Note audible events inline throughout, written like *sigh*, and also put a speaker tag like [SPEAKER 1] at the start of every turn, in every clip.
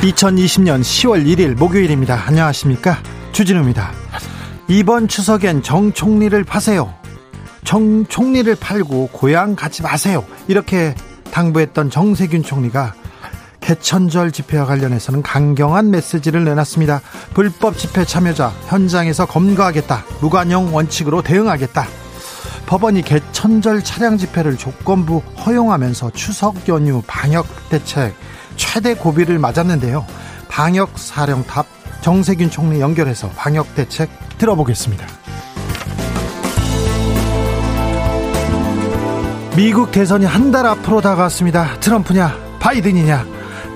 [SPEAKER 1] 2020년 10월 1일 목요일입니다. 안녕하십니까? 주진우입니다. 이번 추석엔 정 총리를 파세요. 정 총리를 팔고 고향 가지 마세요. 이렇게 당부했던 정세균 총리가 개천절 집회와 관련해서는 강경한 메시지를 내놨습니다. 불법 집회 참여자 현장에서 검거하겠다. 무관용 원칙으로 대응하겠다. 법원이 개천절 차량 집회를 조건부 허용하면서 추석 연휴 방역 대책 최대 고비를 맞았는데요. 방역 사령탑 정세균 총리 연결해서 방역 대책 들어보겠습니다. 미국 대선이 한 달 앞으로 다가왔습니다. 트럼프냐, 바이든이냐.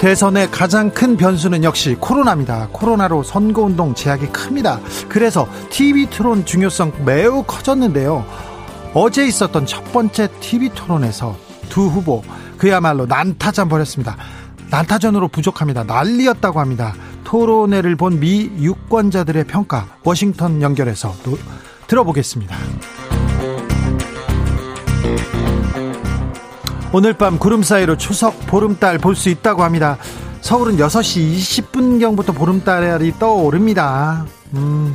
[SPEAKER 1] 대선의 가장 큰 변수는 역시 코로나입니다. 코로나로 선거운동 제약이 큽니다. 그래서 TV 토론 중요성 매우 커졌는데요. 어제 있었던 첫 번째 TV 토론에서 두 후보 그야말로 난타전 벌였습니다. 난타전으로 부족합니다. 난리였다고 합니다. 토론회를 본 미 유권자들의 평가 워싱턴 연결해서 들어보겠습니다. 오늘 밤 구름 사이로 추석 보름달 볼 수 있다고 합니다. 서울은 6시 20분경부터 보름달이 떠오릅니다. 음,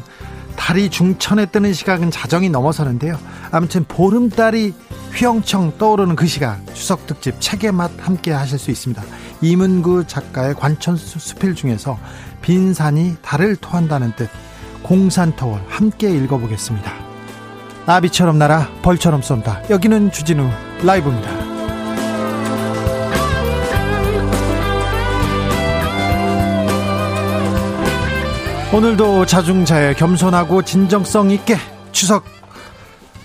[SPEAKER 1] 달이 중천에 뜨는 시각은 자정이 넘어서는데요. 아무튼 보름달이 휘영청 떠오르는 그 시간 추석 특집 책의 맛 함께 하실 수 있습니다. 이문구 작가의 관천 수필 중에서 빈 산이 달을 토한다는 뜻 공산터월 함께 읽어보겠습니다. 나비처럼 날아 벌처럼 쏜다. 여기는 주진우 라이브입니다. 오늘도 자중자애 겸손하고 진정성 있게 추석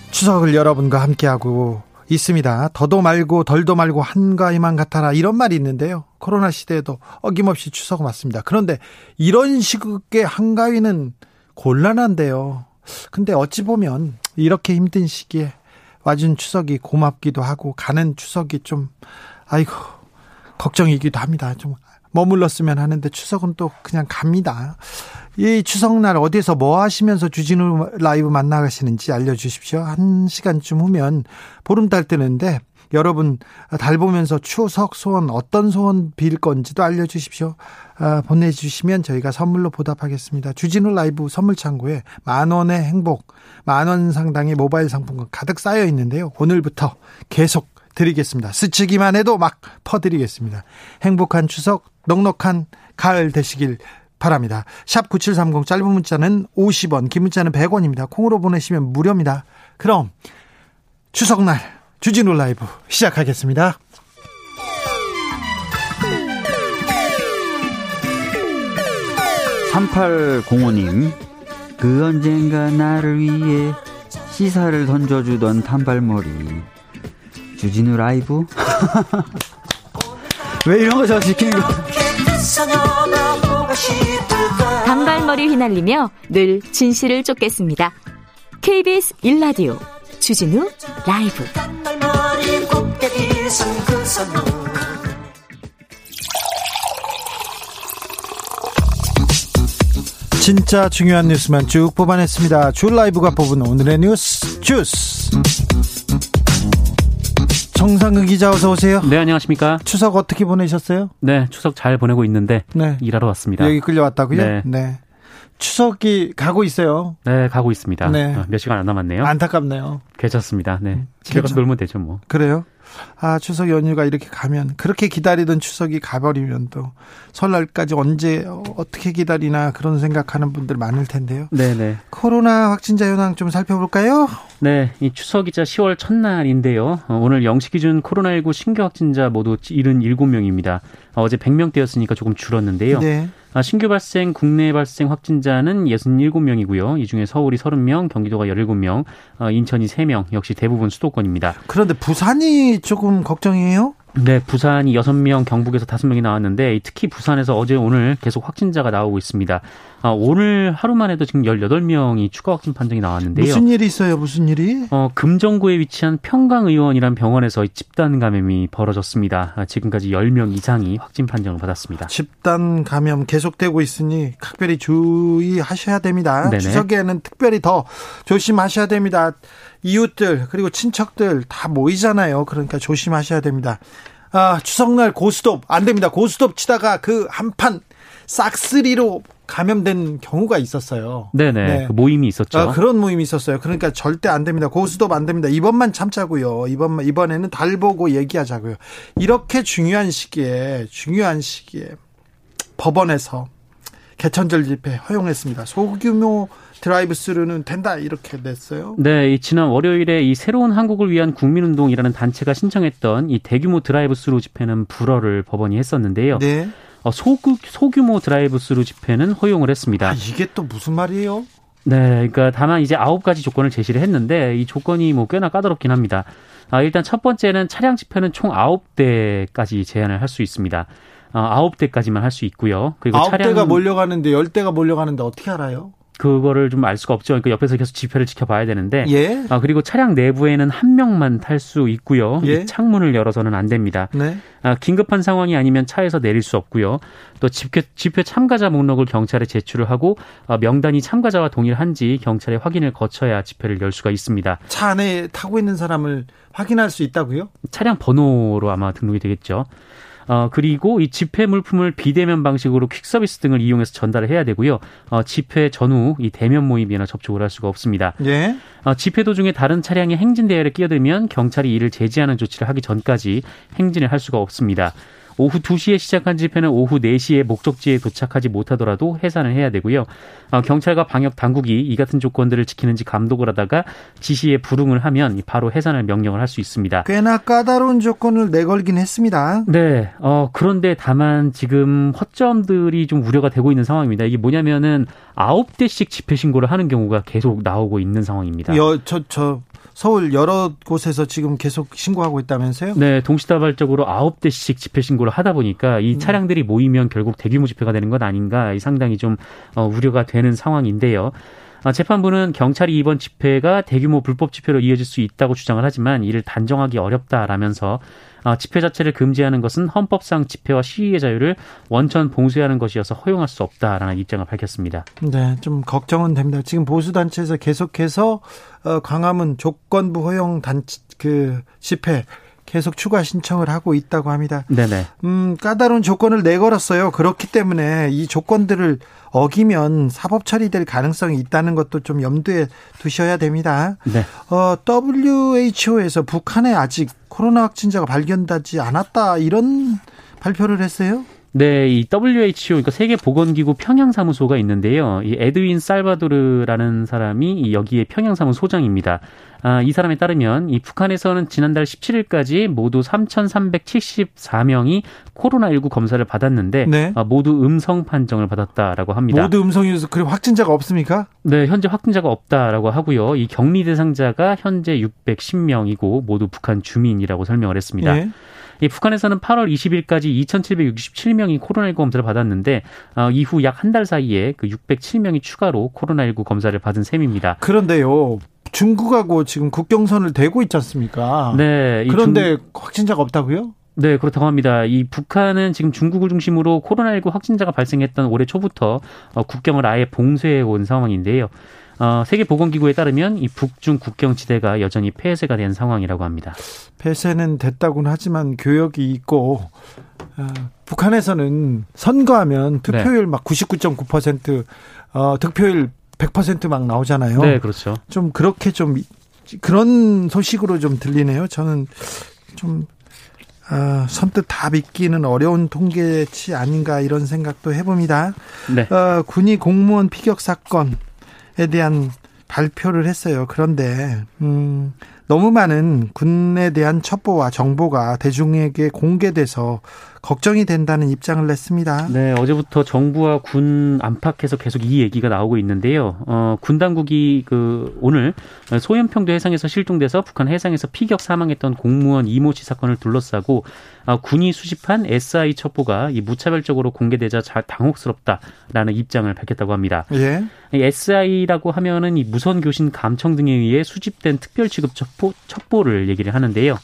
[SPEAKER 1] 추석을 여러분과 함께하고 있습니다. 더도 말고 덜도 말고 한가위만 같아라 이런 말이 있는데요. 코로나 시대에도 어김없이 추석 맞습니다. 그런데 이런 식의 한가위는 곤란한데요. 근데 어찌 보면 이렇게 힘든 시기에 와준 추석이 고맙기도 하고 가는 추석이 좀 아이고 걱정이기도 합니다. 좀 머물렀으면 하는데 추석은 또 그냥 갑니다. 이 추석날 어디서 뭐 하시면서 주진우 라이브 만나가시는지 알려주십시오. 한 시간쯤 후면 보름달 뜨는데 여러분 달 보면서 추석 소원 어떤 소원 빌 건지도 알려주십시오. 아, 보내주시면 저희가 선물로 보답하겠습니다. 주진우 라이브 선물 창고에 만 원의 행복, 만 원 상당의 모바일 상품권 가득 쌓여 있는데요. 오늘부터 계속 드리겠습니다. 스치기만 해도 막 퍼드리겠습니다. 행복한 추석, 넉넉한 가을 되시길 바랍니다. 샵 9730 짧은 문자는 50원, 긴 문자는 100원입니다. 콩으로 보내시면 무료입니다. 그럼 추석날 주진우 라이브 시작하겠습니다.
[SPEAKER 2] (3805님) 그 언젠가 나를 위해 시사를 던져주던 단발머리 주진우 라이브 *laughs* 왜 이런 거 저 시키는 거 *laughs*
[SPEAKER 3] 단발머리 휘날리며 늘 진실을 쫓겠습니다. KBS 일라디오 주진우 라이브
[SPEAKER 1] 진짜 중요한 뉴스만 쭉 뽑아냈습니다. 줄 라이브가 뽑은 오늘의 뉴스 주스. 정상근 기자 어서 오세요.
[SPEAKER 4] 네, 안녕하십니까?
[SPEAKER 1] 추석 어떻게 보내셨어요?
[SPEAKER 4] 네, 추석 잘 보내고 있는데 네. 일하러 왔습니다.
[SPEAKER 1] 여기 끌려왔다고요? 네. 네. 추석이 가고 있어요.
[SPEAKER 4] 네, 가고 있습니다. 네. 어, 몇 시간 안 남았네요.
[SPEAKER 1] 안타깝네요.
[SPEAKER 4] 괜찮습니다. 네. 제가 놀면 되죠, 뭐.
[SPEAKER 1] 그래요? 아, 추석 연휴가 이렇게 가면 그렇게 기다리던 추석이 가버리면 또 설날까지 언제 어떻게 기다리나 그런 생각하는 분들 많을 텐데요.
[SPEAKER 4] 네네.
[SPEAKER 1] 코로나 확진자 현황 좀 살펴볼까요?
[SPEAKER 4] 네, 이 추석이자 10월 첫날인데요. 어, 오늘 0시 기준 코로나19 신규 확진자 모두 77명입니다. 어제 100명대였으니까 조금 줄었는데요. 네. 아, 신규 발생, 국내 발생 확진자는 67명이고요. 이 중에 서울이 30명, 경기도가 17명, 어, 인천이 3명, 역시 대부분 수도권입니다.
[SPEAKER 1] 그런데 부산이 조금 걱정이에요?
[SPEAKER 4] 네, 부산이 6명, 경북에서 5명이 나왔는데 특히 부산에서 어제 오늘 계속 확진자가 나오고 있습니다. 아, 오늘 하루만 해도 지금 18명이 추가 확진 판정이 나왔는데요.
[SPEAKER 1] 무슨 일이 있어요? 무슨 일이?
[SPEAKER 4] 어, 금정구에 위치한 평강의원이란 병원에서 집단 감염이 벌어졌습니다. 아, 지금까지 10명 이상이 확진 판정을 받았습니다.
[SPEAKER 1] 집단 감염 계속되고 있으니 각별히 주의하셔야 됩니다.
[SPEAKER 4] 네네.
[SPEAKER 1] 추석에는 특별히 더 조심하셔야 됩니다. 이웃들 그리고 친척들 다 모이잖아요. 그러니까 조심하셔야 됩니다. 아, 추석날 고스톱 안 됩니다. 고스톱 치다가 그 한 판 싹쓸이로 감염된 경우가 있었어요.
[SPEAKER 4] 네네.
[SPEAKER 1] 네.
[SPEAKER 4] 그 모임이 있었죠.
[SPEAKER 1] 아, 그런 모임이 있었어요. 그러니까 절대 안 됩니다. 고스톱 안 됩니다. 이번만 참자고요. 이번 이번에는 달 보고 얘기하자고요. 이렇게 중요한 시기에 중요한 시기에 법원에서 개천절 집회 허용했습니다. 소규모 드라이브 스루는 된다 이렇게 냈어요.
[SPEAKER 4] 네, 이 지난 월요일에 이 새로운 한국을 위한 국민운동이라는 단체가 신청했던 이 대규모 드라이브 스루 집회는 불허를 법원이 했었는데요.
[SPEAKER 1] 네.
[SPEAKER 4] 어, 소규, 소규모 드라이브 스루 집회는 허용을 했습니다.
[SPEAKER 1] 아, 이게 또 무슨 말이에요?
[SPEAKER 4] 네, 그러니까 다만 이제 아홉 가지 조건을 제시를 했는데 이 조건이 뭐 꽤나 까다롭긴 합니다. 아, 일단 첫 번째는 차량 집회는 총 아홉 대까지 제한을 할 수 있습니다. 아, 아홉 대까지만 할 수 있고요. 그리고
[SPEAKER 1] 아홉
[SPEAKER 4] 차량
[SPEAKER 1] 대가 몰려가는데 열 대가 몰려가는데 어떻게 알아요?
[SPEAKER 4] 그거를 좀 알 수가 없죠. 그러니까 옆에서 계속 집회를 지켜봐야 되는데.
[SPEAKER 1] 예.
[SPEAKER 4] 아, 그리고 차량 내부에는 한 명만 탈 수 있고요.
[SPEAKER 1] 예.
[SPEAKER 4] 이 창문을 열어서는 안 됩니다.
[SPEAKER 1] 네.
[SPEAKER 4] 아, 긴급한 상황이 아니면 차에서 내릴 수 없고요. 또 집회, 집회 참가자 목록을 경찰에 제출을 하고 아, 명단이 참가자와 동일한지 경찰에 확인을 거쳐야 집회를 열 수가 있습니다.
[SPEAKER 1] 차 안에 타고 있는 사람을 확인할 수 있다고요?
[SPEAKER 4] 차량 번호로 아마 등록이 되겠죠. 어, 그리고 이 집회 물품을 비대면 방식으로 퀵 서비스 등을 이용해서 전달을 해야 되고요. 어, 집회 전후 이 대면 모임이나 접촉을 할 수가 없습니다.
[SPEAKER 1] 예.
[SPEAKER 4] 어, 집회 도중에 다른 차량이 행진 대열에 끼어들면 경찰이 이를 제지하는 조치를 하기 전까지 행진을 할 수가 없습니다. 오후 2시에 시작한 집회는 오후 4시에 목적지에 도착하지 못하더라도 해산을 해야 되고요. 어, 경찰과 방역 당국이 이 같은 조건들을 지키는지 감독을 하다가 지시에 불응을 하면 바로 해산을 명령을 할 수 있습니다.
[SPEAKER 1] 꽤나 까다로운 조건을 내걸긴 했습니다.
[SPEAKER 4] 네, 어, 그런데 다만 지금 허점들이 좀 우려가 되고 있는 상황입니다. 이게 뭐냐면은 아홉 대씩 집회 신고를 하는 경우가 계속 나오고 있는 상황입니다.
[SPEAKER 1] 여, 저, 저, 서울 여러 곳에서 지금 계속 신고하고 있다면서요?
[SPEAKER 4] 네, 동시다발적으로 아홉 대씩 집회 신고를 하다 보니까 이 차량들이 모이면 결국 대규모 집회가 되는 것 아닌가 이 상당히 좀 어, 우려가 되는 상황인데요. 아, 재판부는 경찰이 이번 집회가 대규모 불법 집회로 이어질 수 있다고 주장을 하지만 이를 단정하기 어렵다라면서 아, 집회 자체를 금지하는 것은 헌법상 집회와 시위의 자유를 원천 봉쇄하는 것이어서 허용할 수 없다라는 입장을 밝혔습니다.
[SPEAKER 1] 네, 좀 걱정은 됩니다. 지금 보수 단체에서 계속해서 어, 광화문 조건부 허용 단체 그 집회 계속 추가 신청을 하고 있다고 합니다.
[SPEAKER 4] 네네.
[SPEAKER 1] 음, 까다로운 조건을 내걸었어요. 그렇기 때문에 이 조건들을 어기면 사법 처리될 가능성이 있다는 것도 좀 염두에 두셔야 됩니다.
[SPEAKER 4] 네.
[SPEAKER 1] 어, WHO에서 북한에 아직 코로나 확진자가 발견되지 않았다 이런 발표를 했어요.
[SPEAKER 4] 네, 이 WHO, 그러니까 세계 보건기구 평양 사무소가 있는데요. 이 에드윈 살바도르라는 사람이 이 여기에 평양 사무 소장입니다. 아, 이 사람에 따르면 이 북한에서는 지난달 17일까지 모두 3,374명이 코로나19 검사를 받았는데
[SPEAKER 1] 네.
[SPEAKER 4] 아, 모두 음성 판정을 받았다라고 합니다.
[SPEAKER 1] 모두 음성이어서 그리고 확진자가 없습니까?
[SPEAKER 4] 네, 현재 확진자가 없다라고 하고요. 이 격리 대상자가 현재 610명이고 모두 북한 주민이라고 설명을 했습니다.
[SPEAKER 1] 네.
[SPEAKER 4] 이 북한에서는 8월 20일까지 2,767명이 코로나19 검사를 받았는데 어, 이후 약 한 달 사이에 그 607명이 추가로 코로나19 검사를 받은 셈입니다.
[SPEAKER 1] 그런데요. 중국하고 지금 국경선을 대고 있지 않습니까?
[SPEAKER 4] 네, 이
[SPEAKER 1] 그런데 확진자가 없다고요?
[SPEAKER 4] 네, 그렇다고 합니다. 이 북한은 지금 중국을 중심으로 코로나19 확진자가 발생했던 올해 초부터 어, 국경을 아예 봉쇄해 온 상황인데요. 어, 세계보건기구에 따르면 이 북중 국경 지대가 여전히 폐쇄가 된 상황이라고 합니다.
[SPEAKER 1] 폐쇄는 됐다고는 하지만 교역이 있고 어, 북한에서는 선거하면 투표율 막99.9% 어, 득표율 100%막 나오잖아요.
[SPEAKER 4] 네, 그렇죠.
[SPEAKER 1] 좀 그렇게 좀 그런 소식으로 좀 들리네요. 저는 좀 아, 선뜻 다 믿기는 어려운 통계치 아닌가 이런 생각도 해봅니다.
[SPEAKER 4] 네.
[SPEAKER 1] 어, 군이 공무원 피격 사건에 대한 발표를 했어요. 그런데 음, 너무 많은 군에 대한 첩보와 정보가 대중에게 공개돼서 걱정이 된다는 입장을 냈습니다.
[SPEAKER 4] 네, 어제부터 정부와 군 안팎에서 계속 이 얘기가 나오고 있는데요. 어, 군 당국이 그 오늘 소연평도 해상에서 실종돼서 북한 해상에서 피격 사망했던 공무원 이모 씨 사건을 둘러싸고 어, 군이 수집한 SI 첩보가 이 무차별적으로 공개되자 잘 당혹스럽다라는 입장을 밝혔다고 합니다.
[SPEAKER 1] 예.
[SPEAKER 4] SI라고 하면은 이 무선 교신 감청 등에 의해 수집된 특별 취급 첩보 첩보를 얘기를 하는데요.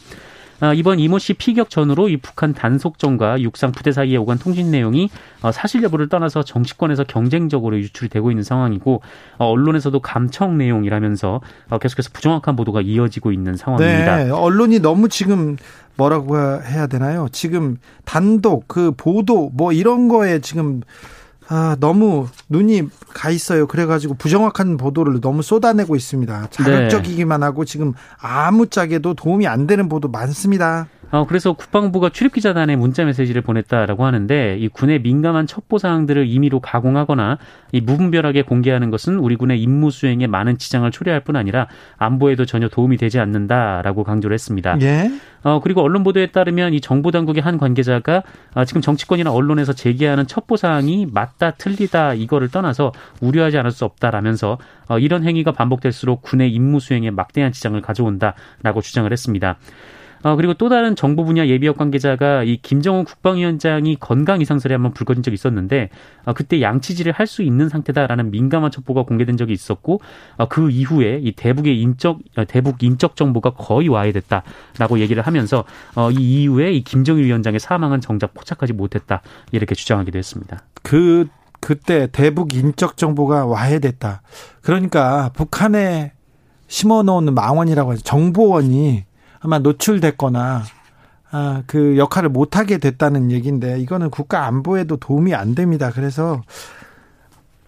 [SPEAKER 4] 아, 이번 이모 씨 피격 전후로 이 북한 단속정과 육상 부대 사이에 오간 통신 내용이 어, 사실 여부를 떠나서 정치권에서 경쟁적으로 유출이 되고 있는 상황이고 어, 언론에서도 감청 내용이라면서 어, 계속해서 부정확한 보도가 이어지고 있는 상황입니다.
[SPEAKER 1] 네, 언론이 너무 지금 뭐라고 해야 되나요? 지금 단독 그 보도 뭐 이런 거에 지금 아, 너무 눈이 가 있어요. 그래가지고 부정확한 보도를 너무 쏟아내고 있습니다. 자극적이기만 하고 지금 아무짝에도 도움이 안 되는 보도 많습니다.
[SPEAKER 4] 어, 그래서 국방부가 출입기자단에 문자 메시지를 보냈다라고 하는데 이 군의 민감한 첩보 사항들을 임의로 가공하거나 이 무분별하게 공개하는 것은 우리 군의 임무 수행에 많은 지장을 초래할 뿐 아니라 안보에도 전혀 도움이 되지 않는다라고 강조를 했습니다.
[SPEAKER 1] 예.
[SPEAKER 4] 어, 그리고 언론 보도에 따르면 이 정보 당국의 한 관계자가 아, 지금 정치권이나 언론에서 제기하는 첩보 사항이 맞다 틀리다 이거를 떠나서 우려하지 않을 수 없다라면서 어, 이런 행위가 반복될수록 군의 임무 수행에 막대한 지장을 가져온다라고 주장을 했습니다. 어, 그리고 또 다른 정부 분야 예비역 관계자가 이 김정은 국방위원장이 건강 이상설에 한번 불거진 적이 있었는데 어, 그때 양치질을 할 수 있는 상태다라는 민감한 첩보가 공개된 적이 있었고 어, 그 이후에 이 대북의 인적 어, 대북 인적 정보가 거의 와해됐다라고 얘기를 하면서 어, 이 이후에 이 김정일 위원장의 사망은 정작 포착하지 못했다 이렇게 주장하기도 했습니다.
[SPEAKER 1] 그 그때 대북 인적 정보가 와해됐다. 그러니까 북한에 심어놓은 망원이라고 하죠. 정보원이 아마 노출됐거나 아, 그 역할을 못하게 됐다는 얘기인데 이거는 국가 안보에도 도움이 안 됩니다. 그래서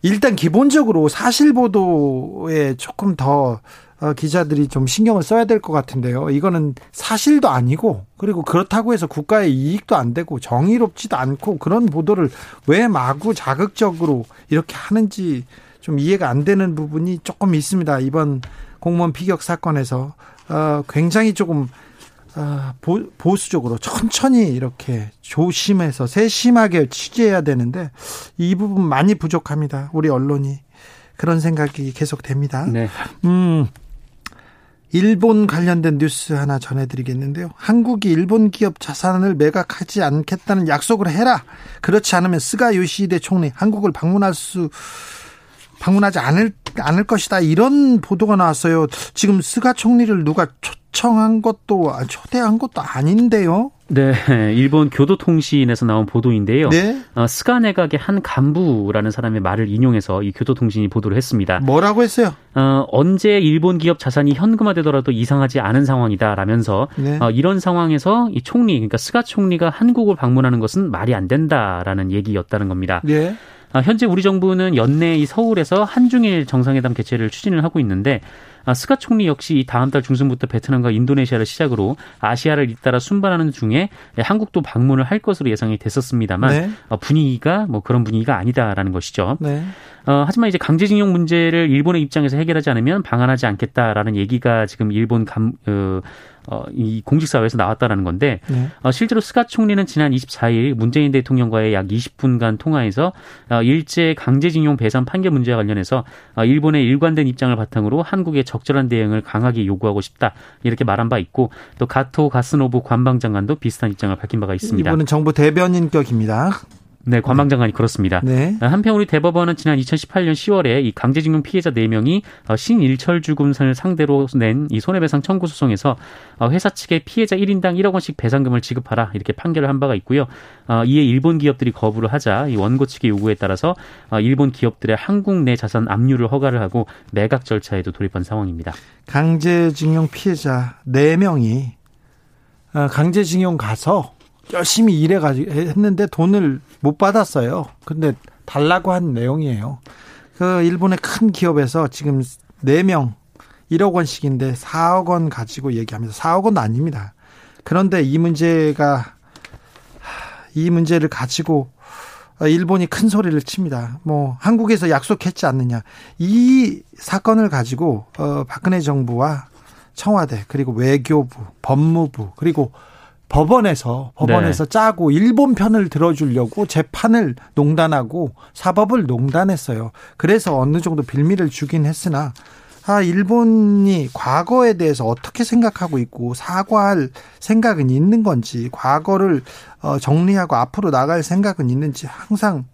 [SPEAKER 1] 일단 기본적으로 사실 보도에 조금 더 어, 기자들이 좀 신경을 써야 될 것 같은데요. 이거는 사실도 아니고 그리고 그렇다고 해서 국가의 이익도 안 되고 정의롭지도 않고 그런 보도를 왜 마구 자극적으로 이렇게 하는지 좀 이해가 안 되는 부분이 조금 있습니다. 이번 공무원 피격 사건에서 어, 굉장히 조금 어, 보, 보수적으로 천천히 이렇게 조심해서 세심하게 취재해야 되는데 이 부분 많이 부족합니다. 우리 언론이 그런 생각이 계속 됩니다.
[SPEAKER 4] 네.
[SPEAKER 1] 음. 일본 관련된 뉴스 하나 전해드리겠는데요. 한국이 일본 기업 자산을 매각하지 않겠다는 약속을 해라. 그렇지 않으면 스가 요시히데 총리 한국을 방문할 수 방문하지 않을 않을 것이다 이런 보도가 나왔어요. 지금 스가 총리를 누가 초청한 것도 초대한 것도 아닌데요.
[SPEAKER 4] 네, *laughs* 일본 교도통신에서 나온 보도인데요.
[SPEAKER 1] 네.
[SPEAKER 4] 어, 스가 내각의 한 간부라는 사람의 말을 인용해서 이 교도통신이 보도를 했습니다.
[SPEAKER 1] 뭐라고 했어요?
[SPEAKER 4] 어, 언제 일본 기업 자산이 현금화되더라도 이상하지 않은 상황이다라면서
[SPEAKER 1] 네.
[SPEAKER 4] 어, 이런 상황에서 이 총리, 그러니까 스가 총리가 한국을 방문하는 것은 말이 안 된다라는 얘기였다는 겁니다.
[SPEAKER 1] 네.
[SPEAKER 4] 아, 현재 우리 정부는 연내 이 서울에서 한중일 정상회담 개최를 추진을 하고 있는데 아, 스가 총리 역시 다음 달 중순부터 베트남과 인도네시아를 시작으로 아시아를 잇따라 순반하는 중에 한국도 방문을 할 것으로 예상이 됐었습니다만
[SPEAKER 1] 네.
[SPEAKER 4] 어, 분위기가 뭐 그런 분위기가 아니다라는 것이죠.
[SPEAKER 1] 네.
[SPEAKER 4] 어, 하지만 이제 강제징용 문제를 일본의 입장에서 해결하지 않으면 방한하지 않겠다라는 얘기가 지금 일본 감, 어, 어, 이 공직사회에서 나왔다라는 건데
[SPEAKER 1] 네.
[SPEAKER 4] 어, 실제로 스가 총리는 지난 24일 문재인 대통령과의 약 20분간 통화에서 어, 일제 강제징용 배상 판결 문제와 관련해서 어, 일본의 일관된 입장을 바탕으로 한국의 적절한 대응을 강하게 요구하고 싶다 이렇게 말한 바 있고 또 가토 가스노부 관방장관도 비슷한 입장을 밝힌 바가 있습니다.
[SPEAKER 1] 이분은 정부 대변인격입니다.
[SPEAKER 4] 네, 관방 장관이 그렇습니다.
[SPEAKER 1] 네.
[SPEAKER 4] 한편 우리 대법원은 지난 2018년 10월에 이 강제징용 피해자 4명이 신일철 주금선을 상대로 낸 이 손해배상 청구 소송에서 어, 회사 측에 피해자 1인당 1억 원씩 배상금을 지급하라 이렇게 판결을 한 바가 있고요. 어, 이에 일본 기업들이 거부를 하자 이 원고 측의 요구에 따라서 어, 일본 기업들의 한국 내 자산 압류를 허가를 하고 매각 절차에도 돌입한 상황입니다.
[SPEAKER 1] 강제징용 피해자 4명이 어, 강제징용 가서 열심히 일해 가지고 했는데 돈을 못 받았어요. 근데 달라고 한 내용이에요. 그 일본의 큰 기업에서 지금 4명 1억 원씩인데 4억 원 가지고 얘기하면서 4억 원도 아닙니다. 그런데 이 문제가 이 문제를 가지고 일본이 큰 소리를 칩니다. 뭐 한국에서 약속했지 않느냐. 이 사건을 가지고 어 박근혜 정부와 청와대 그리고 외교부, 법무부 그리고 법원에서 법원에서 네. 짜고 일본 편을 들어주려고 재판을 농단하고 사법을 농단했어요. 그래서 어느 정도 빌미를 주긴 했으나 아, 일본이 과거에 대해서 어떻게 생각하고 있고 사과할 생각은 있는 건지 과거를 어, 정리하고 앞으로 나갈 생각은 있는지 항상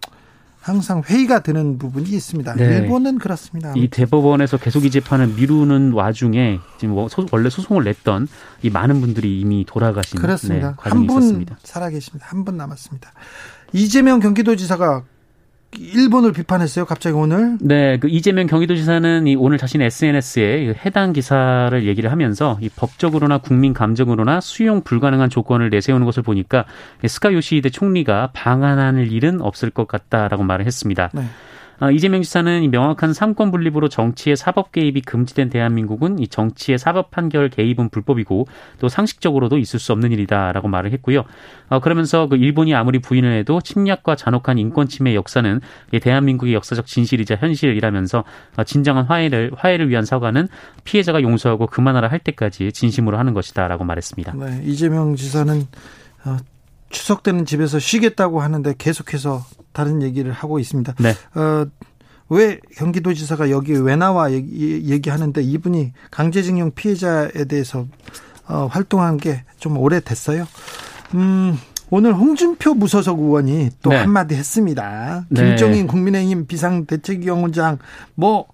[SPEAKER 1] 항상 회의가 되는 부분이 있습니다. 네. 일본은 그렇습니다.
[SPEAKER 4] 이 대법원에서 계속 이 재판을 미루는 와중에 지금 뭐 원래 소송을 냈던 이 많은 분들이 이미 돌아가신
[SPEAKER 1] 그렇습니다. 네, 한분 살아계십니다. 한 분 남았습니다. 이재명 경기도지사가 일본을 비판했어요. 갑자기 오늘.
[SPEAKER 4] 네, 그 이재명 경기도지사는 이 오늘 자신의 SNS에 해당 기사를 얘기를 하면서 이 법적으로나 국민 감정으로나 수용 불가능한 조건을 내세우는 것을 보니까 스카 요시히데 총리가 방한할 일은 없을 것 같다라고 말을 했습니다. 네. 어, 이재명 지사는 명확한 삼권 분립으로 정치의 사법 개입이 금지된 대한민국은 이 정치의 사법 판결 개입은 불법이고 또 상식적으로도 있을 수 없는 일이다라고 말을 했고요. 어, 그러면서 그 일본이 아무리 부인을 해도 침략과 잔혹한 인권 침해 역사는 대한민국의 역사적 진실이자 현실이라면서 어, 진정한 화해를 화해를 위한 사과는 피해자가 용서하고 그만하라 할 때까지 진심으로 하는 것이다라고 말했습니다.
[SPEAKER 1] 네, 이재명 지사는 추석 때는 집에서 쉬겠다고 하는데 계속해서 다른 얘기를 하고 있습니다. 네. 어, 왜 경기도지사가 여기 왜 나와 얘기, 하는데 이분이 강제징용 피해자에 대해서 어, 활동한 게 좀 오래됐어요. 음, 오늘 홍준표 무소속 의원이 또 네. 한마디 했습니다. 네. 김종인 국민의힘 비상대책위원장 뭐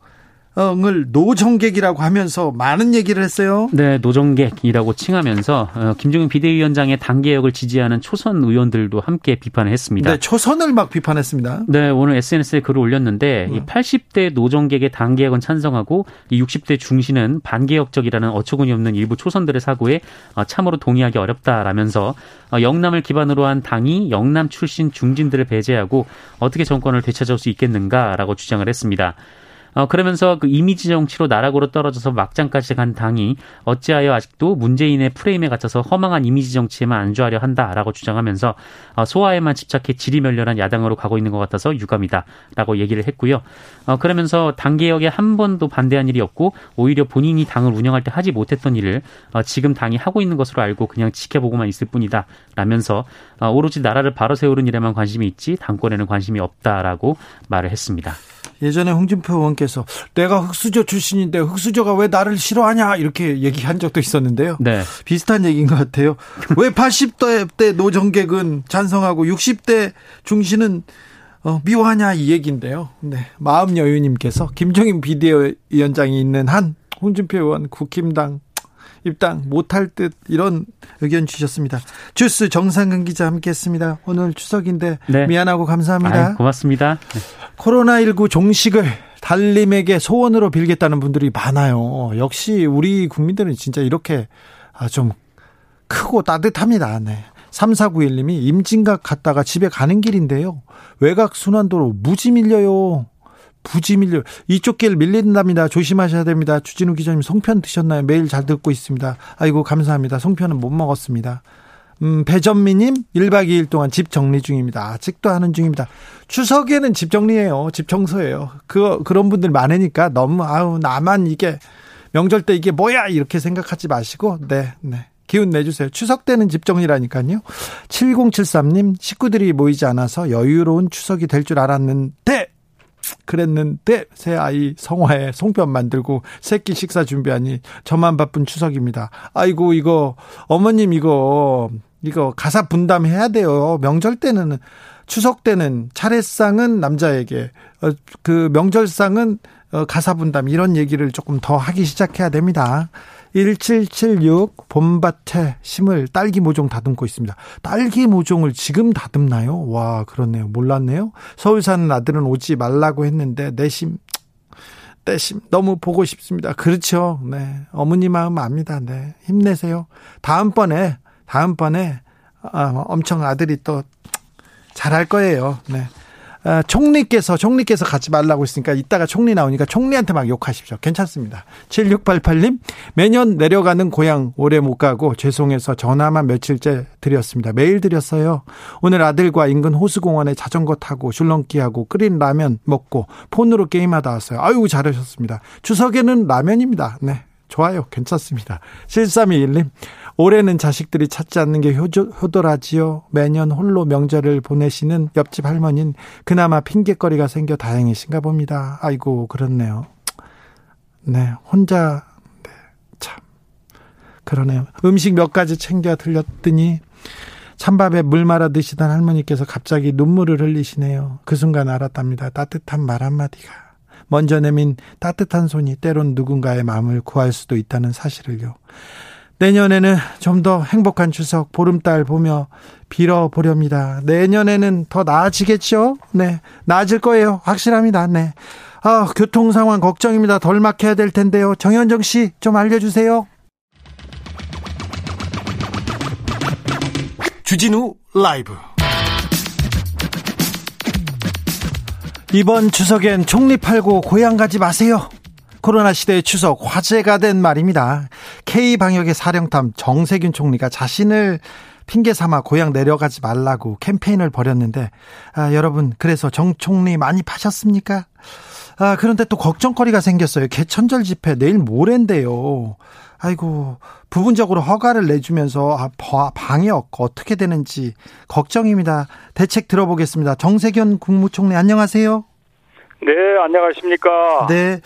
[SPEAKER 1] 을 노정객이라고 하면서 많은 얘기를 했어요.
[SPEAKER 4] 네, 노정객이라고 칭하면서 어, 김종인 비대위원장의 당개혁을 지지하는 초선 의원들도 함께 비판을 했습니다.
[SPEAKER 1] 네, 초선을 막 비판했습니다.
[SPEAKER 4] 네, 오늘 SNS에 글을 올렸는데 음. 이 80대 노정객의 당개혁은 찬성하고 이 60대 중진은 반개혁적이라는 어처구니 없는 일부 초선들의 사고에 어, 참으로 동의하기 어렵다라면서 어, 영남을 기반으로 한 당이 영남 출신 중진들을 배제하고 어떻게 정권을 되찾을 수 있겠는가라고 주장을 했습니다. 어, 그러면서 그 이미지 정치로 나락으로 떨어져서 막장까지 간 당이 어찌하여 아직도 문재인의 프레임에 갇혀서 허망한 이미지 정치에만 안주하려 한다라고 주장하면서 어, 소화에만 집착해 지리멸렬한 야당으로 가고 있는 것 같아서 유감이다라고 얘기를 했고요. 어, 그러면서 당 개혁에 한 번도 반대한 일이 없고 오히려 본인이 당을 운영할 때 하지 못했던 일을 어, 지금 당이 하고 있는 것으로 알고 그냥 지켜보고만 있을 뿐이다. 라면서 어, 오로지 나라를 바로 세우는 일에만 관심이 있지 당권에는 관심이 없다라고 말을 했습니다.
[SPEAKER 1] 예전에 홍준표 의원께서 내가 흑수저 출신인데 흑수저가 왜 나를 싫어하냐 이렇게 얘기한 적도 있었는데요. 네. 비슷한 얘기인 것 같아요. 왜 80대 때 노정객은 찬성하고 60대 중신은 어, 미워하냐 이 얘기인데요. 네. 마음 여유님께서 김종인 비대위원장이 있는 한 홍준표 의원 국힘당 입당 못할 듯 이런 의견 주셨습니다. 주스 정상근 기자 함께했습니다. 오늘 추석인데 네. 미안하고 감사합니다.
[SPEAKER 4] 아유, 고맙습니다. 네.
[SPEAKER 1] 코로나19 종식을 달님에게 소원으로 빌겠다는 분들이 많아요. 역시 우리 국민들은 진짜 이렇게 아, 좀 크고 따뜻합니다. 네. 3491님이 임진각 갔다가 집에 가는 길인데요. 외곽 순환도로 무지 밀려요. 부지 밀려 이쪽 길 밀린답니다. 조심하셔야 됩니다. 주진우 기자님 송편 드셨나요? 매일 잘 듣고 있습니다. 아이고 감사합니다. 송편은 못 먹었습니다. 음, 배전미님 1박 2일 동안 집 정리 중입니다. 아직도 하는 중입니다. 추석에는 집 정리예요. 집 청소예요. 그 그런 분들 많으니까 너무 아우 나만 이게 명절 때 이게 뭐야 이렇게 생각하지 마시고 네 네. 기운 내주세요. 추석 때는 집 정리라니까요. 7073님, 식구들이 모이지 않아서 여유로운 추석이 될 줄 알았는데, 그랬는데 새 아이 성화에 송편 만들고 새끼 식사 준비하니 저만 바쁜 추석입니다. 아이고 이거 어머님 이거 이거 가사 분담해야 돼요. 명절 때는 추석 때는 차례상은 남자에게 어, 그 명절상은 어, 가사 분담 이런 얘기를 조금 더 하기 시작해야 됩니다. 1776 봄밭에 심을 딸기 모종 다듬고 있습니다. 딸기 모종을 지금 다듬나요? 와, 그렇네요. 몰랐네요. 서울 사는 아들은 오지 말라고 했는데 내심 내심 너무 보고 싶습니다. 그렇죠. 네. 어머니 마음 압니다. 네. 힘내세요. 다음번에 다음번에 아, 엄청 아들이 또 잘할 거예요. 네. 아, 총리께서 총리께서 가지 말라고 했으니까 이따가 총리 나오니까 총리한테 막 욕하십시오. 괜찮습니다. 7688님 매년 내려가는 고향 오래 못 가고 죄송해서 전화만 며칠째 드렸습니다. 매일 드렸어요. 오늘 아들과 인근 호수공원에 자전거 타고 줄넘기하고 끓인 라면 먹고 폰으로 게임하다 왔어요. 아유 잘하셨습니다. 추석에는 라면입니다. 네. 좋아요. 괜찮습니다. 7321님, 올해는 자식들이 찾지 않는 게 효조, 효도라지요. 매년 홀로 명절을 보내시는 옆집 할머니는 그나마 핑계거리가 생겨 다행이신가 봅니다. 아이고, 그렇네요. 네, 혼자, 네, 참. 그러네요. 음식 몇 가지 챙겨 들렸더니 찬밥에 물 말아 드시던 할머니께서 갑자기 눈물을 흘리시네요. 그 순간 알았답니다. 따뜻한 말 한마디가. 먼저 내민 따뜻한 손이 때론 누군가의 마음을 구할 수도 있다는 사실을요. 내년에는 좀 더 행복한 추석 보름달 보며 빌어보렵니다. 내년에는 더 나아지겠죠? 네. 나아질 거예요. 확실합니다. 네. 아, 교통 상황 걱정입니다. 덜 막혀야 될 텐데요. 정현정 씨 좀 알려주세요. 주진우 라이브 이번 추석엔 총리 팔고 고향 가지 마세요. 코로나 시대의 추석 화제가 된 말입니다. K 방역의 사령탑 정세균 총리가 자신을 핑계 삼아 고향 내려가지 말라고 캠페인을 벌였는데 아, 여러분 그래서 정 총리 많이 파셨습니까? 아, 그런데 또 걱정거리가 생겼어요. 개천절 집회 내일 모레인데요. 아이고 부분적으로 허가를 내주면서 아, 방역 어떻게 되는지 걱정입니다. 대책 들어보겠습니다. 정세균 국무총리 안녕하세요.
[SPEAKER 5] 네, 안녕하십니까.
[SPEAKER 1] 네.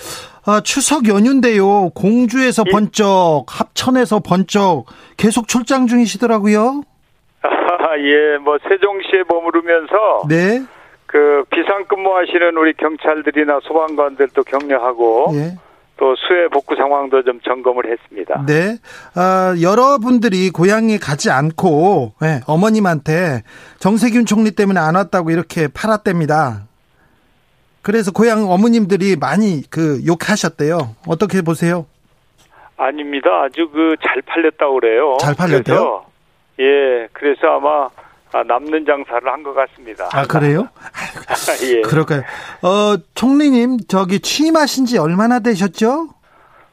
[SPEAKER 1] 아, 추석 연휴인데요. 공주에서 예. 번쩍, 합천에서 번쩍 계속 출장 중이시더라고요.
[SPEAKER 5] 아, 예, 뭐 세종시에 머무르면서 네. 그 비상근무하시는 우리 경찰들이나 소방관들도 격려하고 예. 또 수해 복구 상황도 좀 점검을 했습니다.
[SPEAKER 1] 네. 아, 여러분들이 고향에 가지 않고 네, 어머님한테 정세균 총리 때문에 안 왔다고 이렇게 팔았답니다. 그래서 고향 어머님들이 많이 그 욕하셨대요. 어떻게 보세요?
[SPEAKER 5] 아닙니다. 아주 그 잘 팔렸다고 그래요.
[SPEAKER 1] 잘 팔렸대요?
[SPEAKER 5] 그래서, 예. 그래서 아마 아, 남는 장사를 한 것 같습니다.
[SPEAKER 1] 아, 그래요? *laughs* 예. 그럴까요? 어, 총리님, 저기 취임하신 지 얼마나 되셨죠?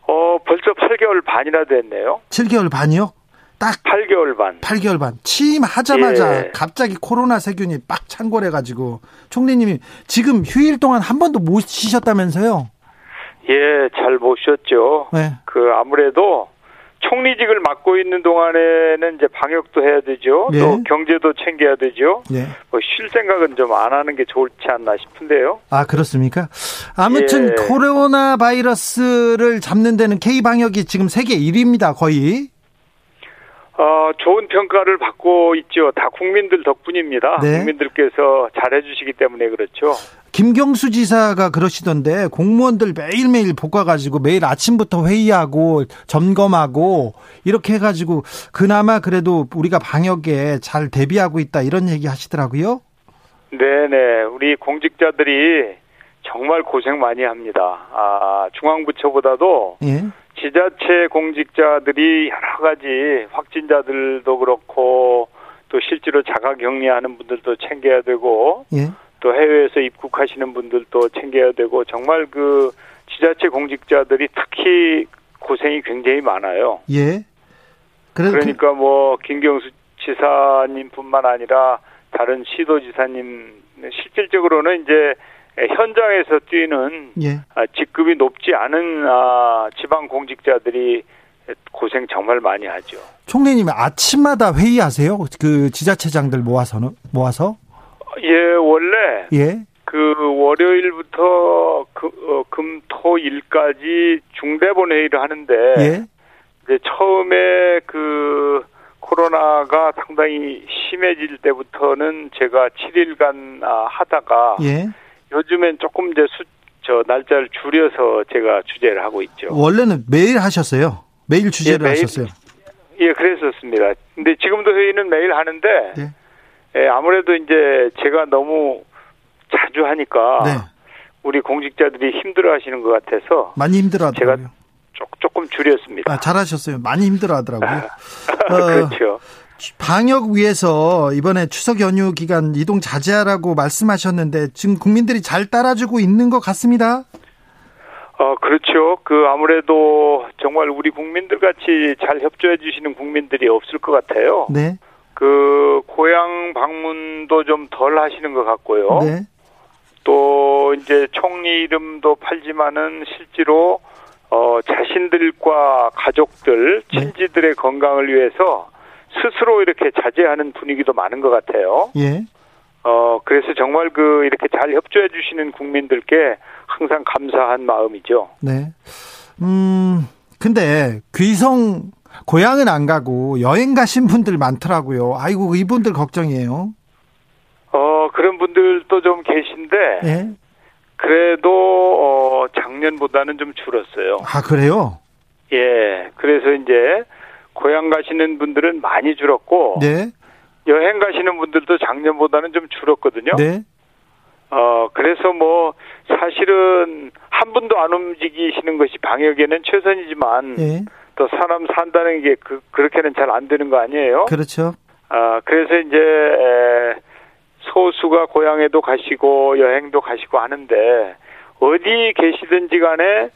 [SPEAKER 5] 어, 벌써 8개월 반이나 됐네요.
[SPEAKER 1] 7개월 반이요? 딱
[SPEAKER 5] 8개월 반.
[SPEAKER 1] 8개월 반. 취임하자마자 예. 갑자기 코로나 세균이 빡 창궐해 가지고 총리님이 지금 휴일 동안 한 번도 못 쉬셨다면서요?
[SPEAKER 5] 예, 잘 못 쉬었죠. 네. 그 아무래도 총리직을 맡고 있는 동안에는 이제 방역도 해야 되죠. 예. 또 경제도 챙겨야 되죠. 예. 뭐쉴 생각은 좀 안 하는 게 좋지 않나 싶은데요.
[SPEAKER 1] 아 그렇습니까? 아무튼 예. 코로나 바이러스를 잡는 데는 K 방역이 지금 세계 1위입니다. 거의.
[SPEAKER 5] 어, 좋은 평가를 받고 있죠. 다 국민들 덕분입니다. 네. 국민들께서 잘해주시기 때문에 그렇죠.
[SPEAKER 1] 김경수 지사가 그러시던데 공무원들 매일매일 볶아가지고 매일 아침부터 회의하고 점검하고 이렇게 해가지고 그나마 그래도 우리가 방역에 잘 대비하고 있다 이런 얘기 하시더라고요.
[SPEAKER 5] 네네. 우리 공직자들이 정말 고생 많이 합니다. 아, 중앙부처보다도 예. 지자체 공직자들이 여러 가지 확진자들도 그렇고 또 실제로 자가 격리하는 분들도 챙겨야 되고 예. 또 해외에서 입국하시는 분들도 챙겨야 되고 정말 그 지자체 공직자들이 특히 고생이 굉장히 많아요. 예. 그러니까 뭐 김경수 지사님뿐만 아니라 다른 시도지사님 실질적으로는 이제 현장에서 뛰는 예. 아, 직급이 높지 않은 아, 지방 공직자들이 고생 정말 많이 하죠.
[SPEAKER 1] 총리님 아침마다 회의하세요? 그 지자체장들 모아서는 모아서?
[SPEAKER 5] 예, 원래 예. 그 월요일부터 그, 어, 금토일까지 중대본 회의를 하는데 예. 이제 처음에 그 코로나가 상당히 심해질 때부터는 제가 7일간 아, 하다가 예. 요즘엔 조금 이제 수, 저 날짜를 줄여서 제가 주제를 하고 있죠.
[SPEAKER 1] 원래는 매일 하셨어요? 매일 주제를 예, 매일, 하셨어요?
[SPEAKER 5] 예, 그랬었습니다. 근데 지금도 회의는 매일 하는데 네. 예, 아무래도 이제 제가 너무 자주 하니까 네. 우리 공직자들이 힘들어하시는 것 같아서
[SPEAKER 1] 많이 힘들어하더라고요. 제가
[SPEAKER 5] 조금 줄였습니다.
[SPEAKER 1] 아, 잘하셨어요. 많이 힘들어하더라고요. *laughs*
[SPEAKER 5] 어, 그렇죠.
[SPEAKER 1] 방역 위해서 이번에 추석 연휴 기간 이동 자제하라고 말씀하셨는데 지금 국민들이 잘 따라주고 있는 것 같습니다.
[SPEAKER 5] 어, 그렇죠. 그 아무래도 정말 우리 국민들 같이 잘 협조해 주시는 국민들이 없을 것 같아요. 네. 그 고향 방문도 좀 덜 하시는 것 같고요. 네. 또 이제 총리 이름도 팔지만은 실제로 어, 자신들과 가족들, 네. 친지들의 네. 건강을 위해서 스스로 이렇게 자제하는 분위기도 많은 것 같아요. 예. 어, 그래서 정말 그 이렇게 잘 협조해 주시는 국민들께 항상 감사한 마음이죠.
[SPEAKER 1] 네. 음, 근데 귀성 고향은 안 가고 여행 가신 분들 많더라고요. 아이고 이분들 걱정이에요.
[SPEAKER 5] 어 그런 분들도 좀 계신데 예? 그래도 어 작년보다는 좀 줄었어요.
[SPEAKER 1] 아 그래요?
[SPEAKER 5] 예. 그래서 이제 고향 가시는 분들은 많이 줄었고 네. 여행 가시는 분들도 작년보다는 좀 줄었거든요. 네. 어, 그래서 뭐, 사실은 한 분도 안 움직이시는 것이 방역에는 최선이지만, 예. 또 사람 산다는 게 그, 그렇게는 잘 안 되는 거 아니에요?
[SPEAKER 1] 그렇죠.
[SPEAKER 5] 아, 그래서 이제, 에, 소수가 고향에도 가시고, 여행도 가시고 하는데, 어디 계시든지 간에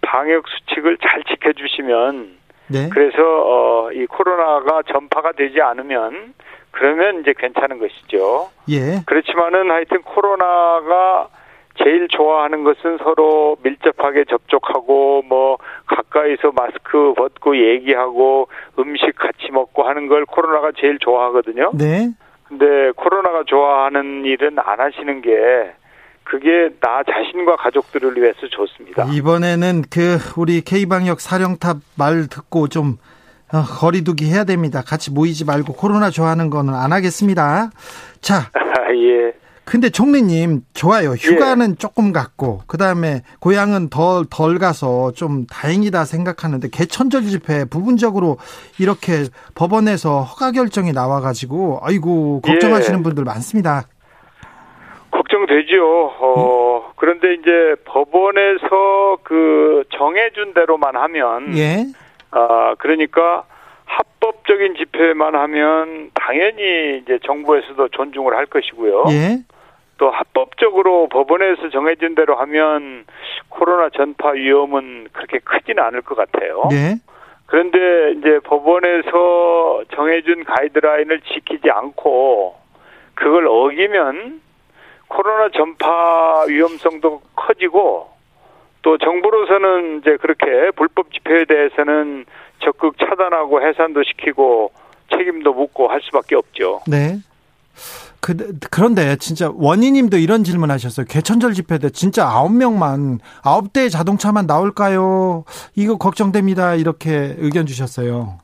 [SPEAKER 5] 방역 수칙을 잘 지켜주시면, 네. 그래서, 어, 이 코로나가 전파가 되지 않으면, 그러면 이제 괜찮은 것이죠. 예. 그렇지만은 하여튼 코로나가 제일 좋아하는 것은 서로 밀접하게 접촉하고 뭐 가까이서 마스크 벗고 얘기하고 음식 같이 먹고 하는 걸 코로나가 제일 좋아하거든요. 네. 근데 코로나가 좋아하는 일은 안 하시는 게 그게 나 자신과 가족들을 위해서 좋습니다.
[SPEAKER 1] 이번에는 그 우리 K방역 사령탑 말 듣고 좀 어, 거리두기 해야 됩니다. 같이 모이지 말고 코로나 좋아하는 거는 안 하겠습니다. 자. *laughs* 예. 근데 총리님 좋아요. 휴가는 예. 조금 갔고 그다음에 고향은 덜 덜 가서 좀 다행이다 생각하는데 개천절 집회 부분적으로 이렇게 법원에서 허가 결정이 나와 가지고 아이고 걱정하시는 예. 분들 많습니다.
[SPEAKER 5] 걱정되죠. 어, 음? 그런데 이제 법원에서 그 정해준 대로만 하면 예. 아, 그러니까 합법적인 집회만 하면 당연히 이제 정부에서도 존중을 할 것이고요. 예. 또 합법적으로 법원에서 정해진 대로 하면 코로나 전파 위험은 그렇게 크지는 않을 것 같아요. 네. 그런데 이제 법원에서 정해준 가이드라인을 지키지 않고 그걸 어기면 코로나 전파 위험성도 커지고 또 정부로서는 이제 그렇게 불법 집회에 대해서는 적극 차단하고 해산도 시키고 책임도 묻고 할 수밖에 없죠.
[SPEAKER 1] 네. 그, 그런데 진짜 원희님도 이런 질문 하셨어요. 개천절 집회 때 진짜 아홉 명만 아홉 대의 자동차만 나올까요? 이거 걱정됩니다. 이렇게 의견 주셨어요.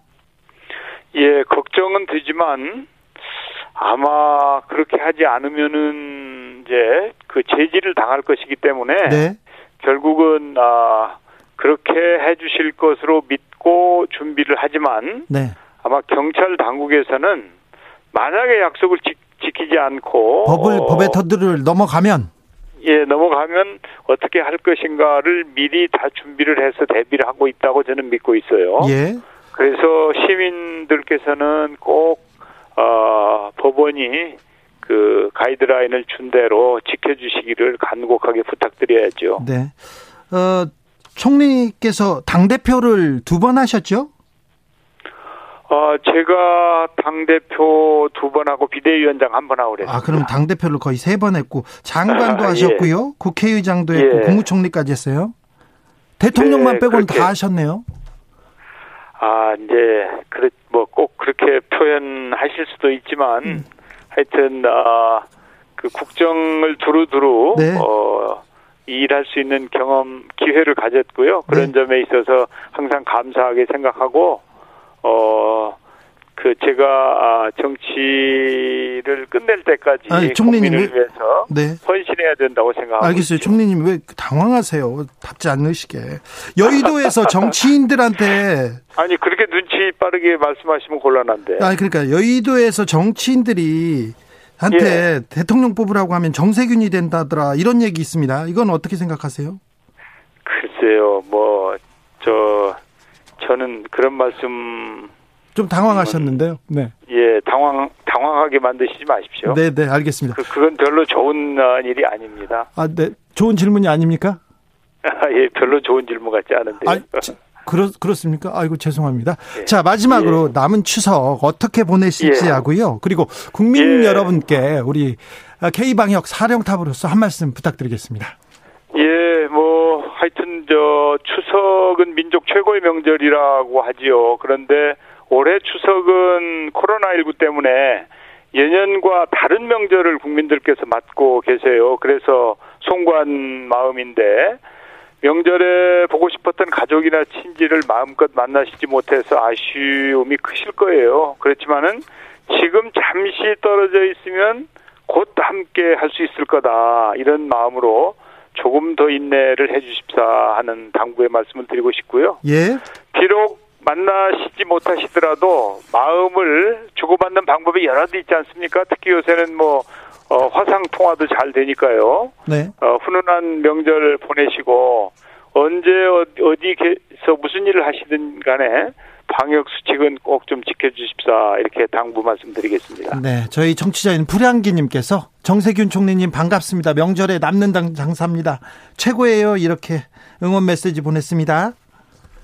[SPEAKER 5] 예, 걱정은 되지만 아마 그렇게 하지 않으면은 이제 그 제지를 당할 것이기 때문에 네. 결국은 아 그렇게 해주실 것으로 믿고 준비를 하지만 네. 아마 경찰 당국에서는 만약에 약속을 지, 키지 않고
[SPEAKER 1] 법을 어, 법의 터들을 넘어가면
[SPEAKER 5] 예 넘어가면 어떻게 할 것인가를 미리 다 준비를 해서 대비를 하고 있다고 저는 믿고 있어요. 예. 그래서 시민들께서는 꼭 어, 법원이 그 가이드라인을 준 대로 지켜주시기를 간곡하게 부탁드려야죠.
[SPEAKER 1] 네. 어, 총리께서 당 대표를 두 번 하셨죠?
[SPEAKER 5] 어, 제가 당 대표 두 번 하고 비대위원장 한 번 하고 그랬습니다.
[SPEAKER 1] 아, 그럼 당 대표를 거의 세 번 했고, 장관도 아, *laughs* 하셨고요. 예. 국회의장도 했고, 예. 국무총리까지 했어요. 대통령만 네, 빼고는 그렇게. 다 하셨네요.
[SPEAKER 5] 아, 이제, 그래, 뭐, 꼭 그렇게 표현하실 수도 있지만, 음. 하여튼, 아, 그 국정을 두루두루, 네. 어, 일할 수 있는 경험 기회를 가졌고요. 그런 네. 점에 있어서 항상 감사하게 생각하고 어. 그 제가 아, 정치를 끝낼 때까지 아니, 총리님 국민을 위해서 네. 헌신해야 된다고 생각하고
[SPEAKER 1] 알겠어요. 있죠. 총리님 왜 당황하세요? 답지 않으시게 여의도에서 *laughs* 정치인들한테
[SPEAKER 5] 아니 그렇게 눈치 빠르게 말씀하시면 곤란한데.
[SPEAKER 1] 아니 그러니까 여의도에서 정치인들이 한테 예. 대통령 뽑으라고 하면 정세균이 된다더라 이런 얘기 있습니다. 이건 어떻게 생각하세요?
[SPEAKER 5] 글쎄요, 뭐 저 저는 그런 말씀
[SPEAKER 1] 좀 당황하셨는데요. 네.
[SPEAKER 5] 예, 당황 당황하게 만드시지 마십시오.
[SPEAKER 1] 네, 네, 알겠습니다.
[SPEAKER 5] 그, 그건 별로 좋은 어, 일이 아닙니다.
[SPEAKER 1] 아, 네, 좋은 질문이 아닙니까? *laughs*
[SPEAKER 5] 예, 별로 좋은 질문 같지 않은데요. 아,
[SPEAKER 1] 그렇, 그렇습니까? 아이고, 죄송합니다. 예. 자, 마지막으로 예. 남은 추석 어떻게 보내실지 예. 하고요. 그리고 국민 예. 여러분께 우리 K방역 사령탑으로서 한 말씀 부탁드리겠습니다.
[SPEAKER 5] 예, 뭐, 하여튼 저 추석은 민족 최고의 명절이라고 하지요. 그런데 올해 추석은 코로나19 때문에 예년과 다른 명절을 국민들께서 맞고 계세요. 그래서 송구한 마음인데 명절에 보고 싶었던 가족이나 친지를 마음껏 만나시지 못해서 아쉬움이 크실 거예요. 그렇지만은 지금 잠시 떨어져 있으면 곧 함께 할 수 있을 거다. 이런 마음으로 조금 더 인내를 해 주십사 하는 당부의 말씀을 드리고 싶고요.
[SPEAKER 1] 예.
[SPEAKER 5] 비록 만나시지 못하시더라도 마음을 주고받는 방법이 여러 개 있지 않습니까? 특히 요새는 뭐 어, 화상 통화도 잘 되니까요.
[SPEAKER 1] 네.
[SPEAKER 5] 어, 훈훈한 명절 보내시고 언제 어디에서 무슨 일을 하시든 간에 방역 수칙은 꼭 좀 지켜주십사 이렇게 당부 말씀드리겠습니다.
[SPEAKER 1] 네, 저희 정치자인 불향기님께서 정세균 총리님 반갑습니다. 명절에 남는 당 장사입니다. 최고예요. 이렇게 응원 메시지 보냈습니다.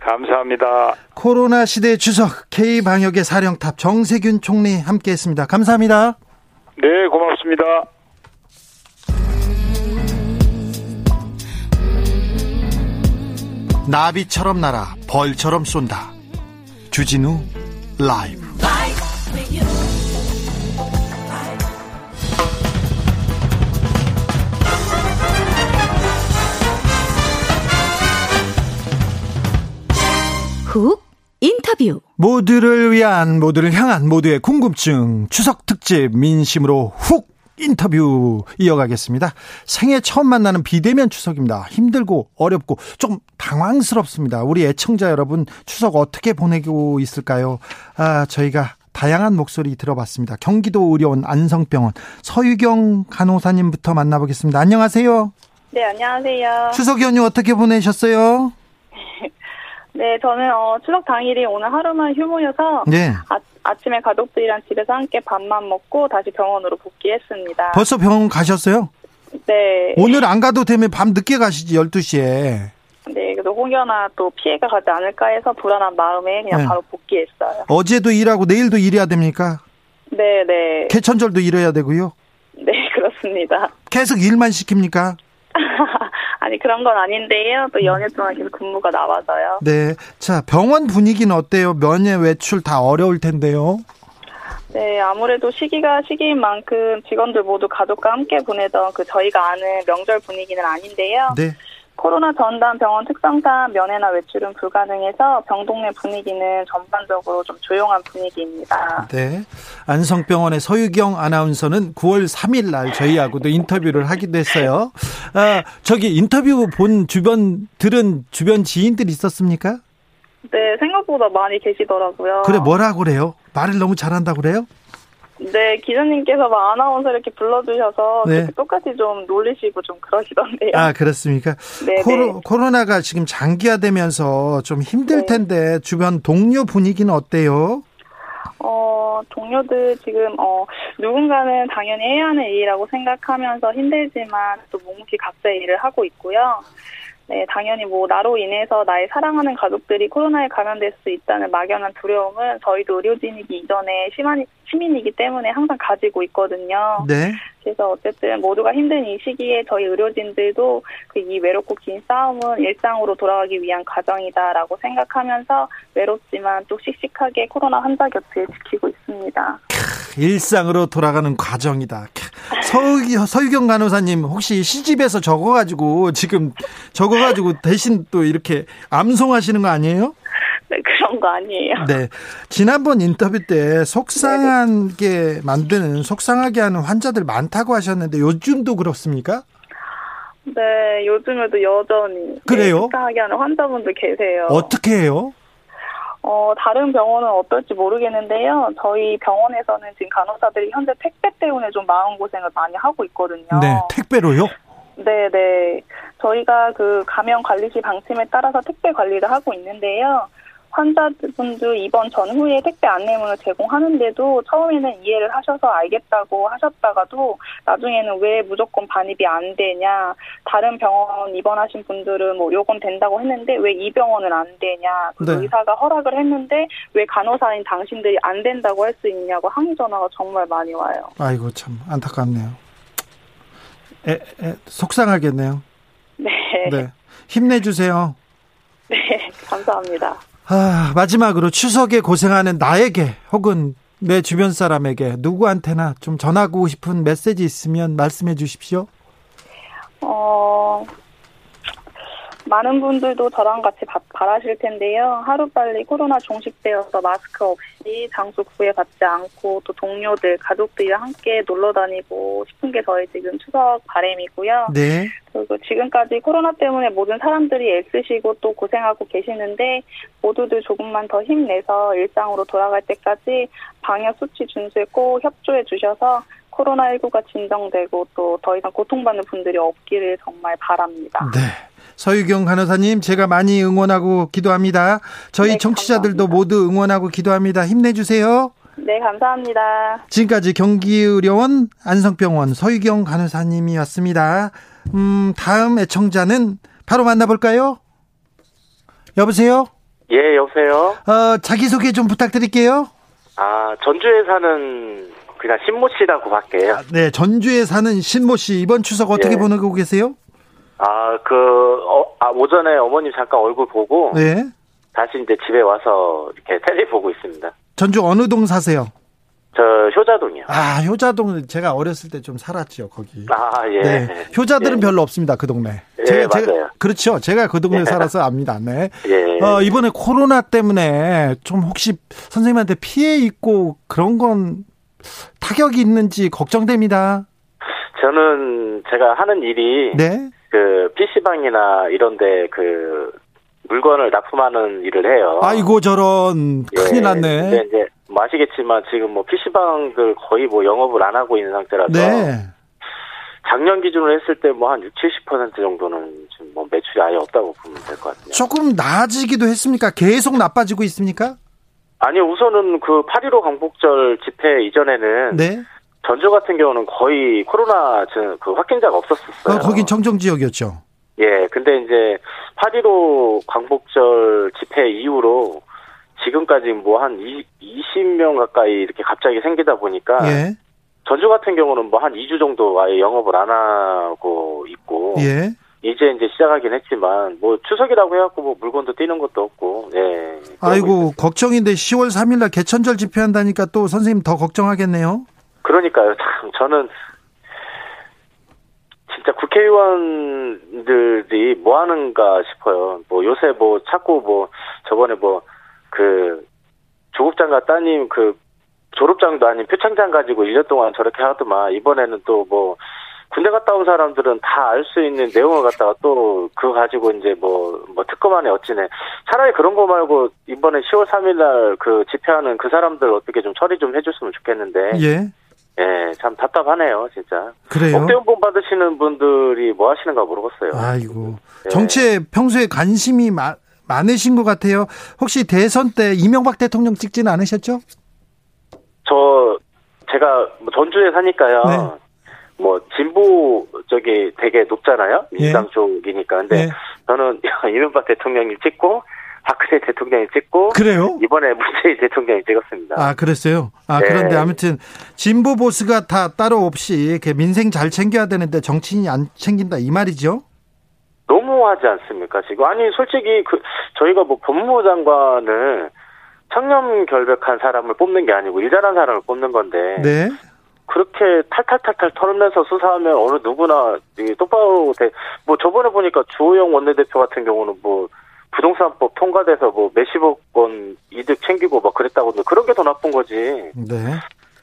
[SPEAKER 5] 감사합니다.
[SPEAKER 1] 코로나 시대 주석 K 방역의 사령탑 정세균 총리 함께했습니다. 감사합니다.
[SPEAKER 5] 네, 고맙습니다.
[SPEAKER 1] 나비처럼 날아 벌처럼 쏜다. 주진우 라이브.
[SPEAKER 3] 훅 인터뷰.
[SPEAKER 1] 모두를 위한 모두를 향한 모두의 궁금증 추석 특집 민심으로 훅 인터뷰 이어가겠습니다. 생애 처음 만나는 비대면 추석입니다. 힘들고 어렵고 좀 당황스럽습니다. 우리 애청자 여러분 추석 어떻게 보내고 있을까요? 아, 저희가 다양한 목소리 들어봤습니다. 경기도 의료원 안성병원 서유경 간호사님부터 만나보겠습니다. 안녕하세요.
[SPEAKER 6] 네, 안녕하세요.
[SPEAKER 1] 추석 연휴 어떻게 보내셨어요?
[SPEAKER 6] 네, 저는 어, 추석 당일이 오늘 하루만 휴무여서
[SPEAKER 1] 네.
[SPEAKER 6] 아, 아침에 가족들이랑 집에서 함께 밥만 먹고 다시 병원으로 복귀했습니다.
[SPEAKER 1] 벌써 병원 가셨어요?
[SPEAKER 6] 네.
[SPEAKER 1] 오늘 안 가도 되면 밤 늦게 가시지 12시에.
[SPEAKER 6] 네, 그래서 혹여나 또 피해가 가지 않을까 해서 불안한 마음에 그냥
[SPEAKER 1] 네.
[SPEAKER 6] 바로 복귀했어요.
[SPEAKER 1] 어제도 일하고 내일도 일해야 됩니까?
[SPEAKER 6] 네, 네.
[SPEAKER 1] 개천절도 일해야 되고요.
[SPEAKER 6] 네, 그렇습니다.
[SPEAKER 1] 계속 일만 시킵니까? *laughs*
[SPEAKER 6] 아니, 그런 건 아닌데요. 또 연휴 동안 계속 근무가 나와서요.
[SPEAKER 1] 네. 자, 병원 분위기는 어때요? 면회 외출 다 어려울 텐데요.
[SPEAKER 6] 네, 아무래도 시기가 시기인 만큼 직원들 모두 가족과 함께 보내던 그 저희가 아는 명절 분위기는 아닌데요.
[SPEAKER 1] 네.
[SPEAKER 6] 코로나 전담 병원 특성상 면회나 외출은 불가능해서 병동내 분위기는 전반적으로 좀 조용한 분위기입니다.
[SPEAKER 1] 네. 안성병원의 서유경 아나운서는 9월 3일 날 저희하고도 인터뷰를 하기도 했어요. 아, 저기 인터뷰 본 주변 들은 주변 지인들 있었습니까?
[SPEAKER 6] 네, 생각보다 많이 계시더라고요.
[SPEAKER 1] 그래 뭐라 그래요? 말을 너무 잘한다 그래요?
[SPEAKER 6] 네, 기자님께서 막 아나운서 이렇게 불러주셔서
[SPEAKER 1] 네.
[SPEAKER 6] 똑같이 좀 놀리시고 좀 그러시던데요.
[SPEAKER 1] 아 그렇습니까?
[SPEAKER 6] 네,
[SPEAKER 1] 코로,
[SPEAKER 6] 네.
[SPEAKER 1] 코로나가 지금 장기화되면서 좀 힘들
[SPEAKER 6] 네.
[SPEAKER 1] 텐데 주변 동료 분위기는 어때요?
[SPEAKER 6] 어, 동료들 지금, 어, 누군가는 당연히 해야 하는 일이라고 생각하면서 힘들지만 또 묵묵히 각자의 일을 하고 있고요. 네, 당연히 뭐, 나로 인해서 나의 사랑하는 가족들이 코로나에 감염될 수 있다는 막연한 두려움은 저희도 의료진이기 이전에 시만, 시민이기 때문에 항상 가지고 있거든요.
[SPEAKER 1] 네.
[SPEAKER 6] 그래서 어쨌든 모두가 힘든 이 시기에 저희 의료진들도 그 이 외롭고 긴 싸움은 일상으로 돌아가기 위한 과정이다라고 생각하면서 외롭지만 또 씩씩하게 코로나 환자 곁을 지키고 있습니다.
[SPEAKER 1] 일상으로 돌아가는 과정이다. 서유, 서유경 간호사님 혹시 시집에서 적어가지고 지금 적어가지고 대신 또 이렇게 암송하시는 거 아니에요?
[SPEAKER 6] 네, 그런 거 아니에요.
[SPEAKER 1] 네. 지난번 인터뷰 때 속상하게 만드는, 속상하게 하는 환자들 많다고 하셨는데 요즘도 그렇습니까?
[SPEAKER 6] 네, 요즘에도 여전히
[SPEAKER 1] 그래요?
[SPEAKER 6] 네, 속상하게 하는 환자분들 계세요.
[SPEAKER 1] 어떻게 해요?
[SPEAKER 6] 어, 다른 병원은 어떨지 모르겠는데요. 저희 병원에서는 지금 간호사들이 현재 택배 때문에 좀 마음고생을 많이 하고 있거든요.
[SPEAKER 1] 네. 택배로요?
[SPEAKER 6] 네, 네. 저희가 그 감염 관리시 방침에 따라서 택배 관리를 하고 있는데요. 환자분들 입원 전후에 택배 안내문을 제공하는데도 처음에는 이해를 하셔서 알겠다고 하셨다가도 나중에는 왜 무조건 반입이 안 되냐. 다른 병원 입원하신 분들은 뭐 요건 된다고 했는데 왜 이 병원은 안 되냐.
[SPEAKER 1] 네.
[SPEAKER 6] 의사가 허락을 했는데 왜 간호사인 당신들이 안 된다고 할 수 있냐고 항의 전화가 정말 많이 와요.
[SPEAKER 1] 아이고, 참, 안타깝네요. 에, 에, 속상하겠네요.
[SPEAKER 6] 네.
[SPEAKER 1] 네. 힘내주세요. *laughs*
[SPEAKER 6] 네, 감사합니다.
[SPEAKER 1] 아, 마지막으로 추석에 고생하는 나에게 혹은 내 주변 사람에게 누구한테나 좀 전하고 싶은 메시지 있으면 말씀해 주십시오.
[SPEAKER 6] 어, 많은 분들도 저랑 같이 바, 바라실 텐데요. 하루빨리 코로나 종식되어서 마스크 없이 장소 구애받지 않고 또 동료들, 가족들이랑 함께 놀러 다니고 싶은 게 저희 지금 추석 바램이고요.
[SPEAKER 1] 네.
[SPEAKER 6] 그리고 지금까지 코로나 때문에 모든 사람들이 애쓰시고 또 고생하고 계시는데 모두들 조금만 더 힘내서 일상으로 돌아갈 때까지 방역 수치 준수에 꼭 협조해 주셔서 코로나19가 진정되고 또 더 이상 고통받는 분들이 없기를 정말 바랍니다.
[SPEAKER 1] 네. 서유경 간호사님, 제가 많이 응원하고 기도합니다. 저희
[SPEAKER 6] 네,
[SPEAKER 1] 청취자들도
[SPEAKER 6] 감사합니다.
[SPEAKER 1] 모두 응원하고 기도합니다. 힘내주세요.
[SPEAKER 6] 네, 감사합니다.
[SPEAKER 1] 지금까지 경기의료원 안성병원 서유경 간호사님이었습니다. 음, 다음 애청자는 바로 만나볼까요? 여보세요?
[SPEAKER 7] 예, 여보세요?
[SPEAKER 1] 어, 자기소개 좀 부탁드릴게요.
[SPEAKER 7] 아, 전주에 사는 그냥 신모 씨라고 할게요.
[SPEAKER 1] 네, 전주에 사는 신모 씨, 이번 추석 어떻게
[SPEAKER 7] 예.
[SPEAKER 1] 보내고 계세요?
[SPEAKER 7] 아, 그, 어, 아, 오전에 어머님 잠깐 얼굴 보고
[SPEAKER 1] 네.
[SPEAKER 7] 다시 이제 집에 와서 이렇게 텔레 보고 있습니다.
[SPEAKER 1] 전주 어느 동 사세요?
[SPEAKER 7] 저 효자동이요.
[SPEAKER 1] 아, 효자동 제가 어렸을 때 좀 살았죠, 거기.
[SPEAKER 7] 아, 예.
[SPEAKER 1] 네. 효자들은
[SPEAKER 7] 예.
[SPEAKER 1] 별로 없습니다, 그 동네.
[SPEAKER 7] 예, 맞아요.
[SPEAKER 1] 그렇죠. 제가 그 동네
[SPEAKER 7] 예.
[SPEAKER 1] 살아서 압니다. 네.
[SPEAKER 7] 예.
[SPEAKER 1] 어, 이번에 코로나 때문에 좀 혹시 선생님한테 피해 있고 그런 건 타격이 있는지 걱정됩니다.
[SPEAKER 7] 저는 제가 하는 일이
[SPEAKER 1] 네.
[SPEAKER 7] 그 PC방이나 이런데 그 물건을 납품하는 일을 해요.
[SPEAKER 1] 아이고 저런 큰일
[SPEAKER 7] 예,
[SPEAKER 1] 났네.
[SPEAKER 7] 근데 이제 뭐 아시겠지만 지금 뭐 PC방들 거의 뭐 영업을 안 하고 있는 상태라서
[SPEAKER 1] 네.
[SPEAKER 7] 작년 기준으로 했을 때 뭐 한 6, 70% 정도는 지금 뭐 매출이 아예 없다고 보면 될 것 같아요.
[SPEAKER 1] 조금 나아지기도 했습니까? 계속 나빠지고 있습니까?
[SPEAKER 7] 아니 우선은 그 8.15 광복절 집회 이전에는
[SPEAKER 1] 네.
[SPEAKER 7] 전주 같은 경우는 거의 코로나 저- 그 확진자가 없었었어요.
[SPEAKER 1] 어, 거긴 청정 지역이었죠.
[SPEAKER 7] 예, 근데 이제 8.15 광복절 집회 이후로 지금까지 뭐 한 20명 가까이 이렇게 갑자기 생기다 보니까
[SPEAKER 1] 예.
[SPEAKER 7] 전주 같은 경우는 뭐 한 2주 정도 아예 영업을 안 하고 있고
[SPEAKER 1] 예.
[SPEAKER 7] 이제 이제 시작하긴 했지만 뭐 추석이라고 해갖고 뭐 물건도 뛰는 것도 없고 예.
[SPEAKER 1] 아이고 걱정인데 10월 3일 날 개천절 집회한다니까 또 선생님 더 걱정하겠네요.
[SPEAKER 7] 그러니까요. 참 저는 진짜 국회의원들이 뭐 하는가 싶어요. 뭐 요새 뭐 자꾸 뭐 저번에 뭐 그 조국장과 따님 그 졸업장도 아닌 표창장 가지고 1년 동안 저렇게 하더만 이번에는 또 뭐 군대 갔다 온 사람들은 다 알 수 있는 내용을 갖다가 또 그거 가지고 이제 뭐, 뭐 특검 안에 어찌네. 차라리 그런 거 말고 이번에 10월 3일 날 그 집회하는 그 사람들 어떻게 좀 처리 좀 해줬으면 좋겠는데.
[SPEAKER 1] 예.
[SPEAKER 7] 예, 참 답답하네요, 진짜.
[SPEAKER 1] 그래요.
[SPEAKER 7] 억대연봉 받으시는 분들이 뭐 하시는가 모르겠어요.
[SPEAKER 1] 아이고.
[SPEAKER 7] 예.
[SPEAKER 1] 정치에 평소에 관심이 마- 많으신 것 같아요. 혹시 대선 때 이명박 대통령 찍지는 않으셨죠?
[SPEAKER 7] 저, 제가 뭐 전주에 사니까요.
[SPEAKER 1] 네.
[SPEAKER 7] 뭐, 진보 쪽이 되게 높잖아요? 민주당
[SPEAKER 1] 예.
[SPEAKER 7] 쪽이니까. 근데
[SPEAKER 1] 네.
[SPEAKER 7] 저는 *laughs* 이명박 대통령이 찍고, 박근혜 대통령이 찍고,
[SPEAKER 1] 그래요?
[SPEAKER 7] 이번에 *laughs* 문재인 대통령이 찍었습니다.
[SPEAKER 1] 아, 그랬어요. 아,
[SPEAKER 7] 네.
[SPEAKER 1] 그런데 아무튼 진보 보수가 다 따로 없이 민생 잘 챙겨야 되는데 정치인이 안 챙긴다 이 말이죠?
[SPEAKER 7] 너무하지 않습니까, 지금? 아니, 솔직히, 그, 저희가 뭐 법무부 장관을 청렴 결백한 사람을 뽑는 게 아니고 일잘한 사람을 뽑는 건데,
[SPEAKER 1] 네.
[SPEAKER 7] 그렇게 탈탈탈탈 털면서 수사하면 어느 누구나 똑바로 돼. 뭐 저번에 보니까 주호영 원내대표 같은 경우는 뭐 부동산법 통과돼서 뭐 몇십억 원 이득 챙기고 막 그랬다고 그런 게 더 나쁜 거지.
[SPEAKER 1] 네.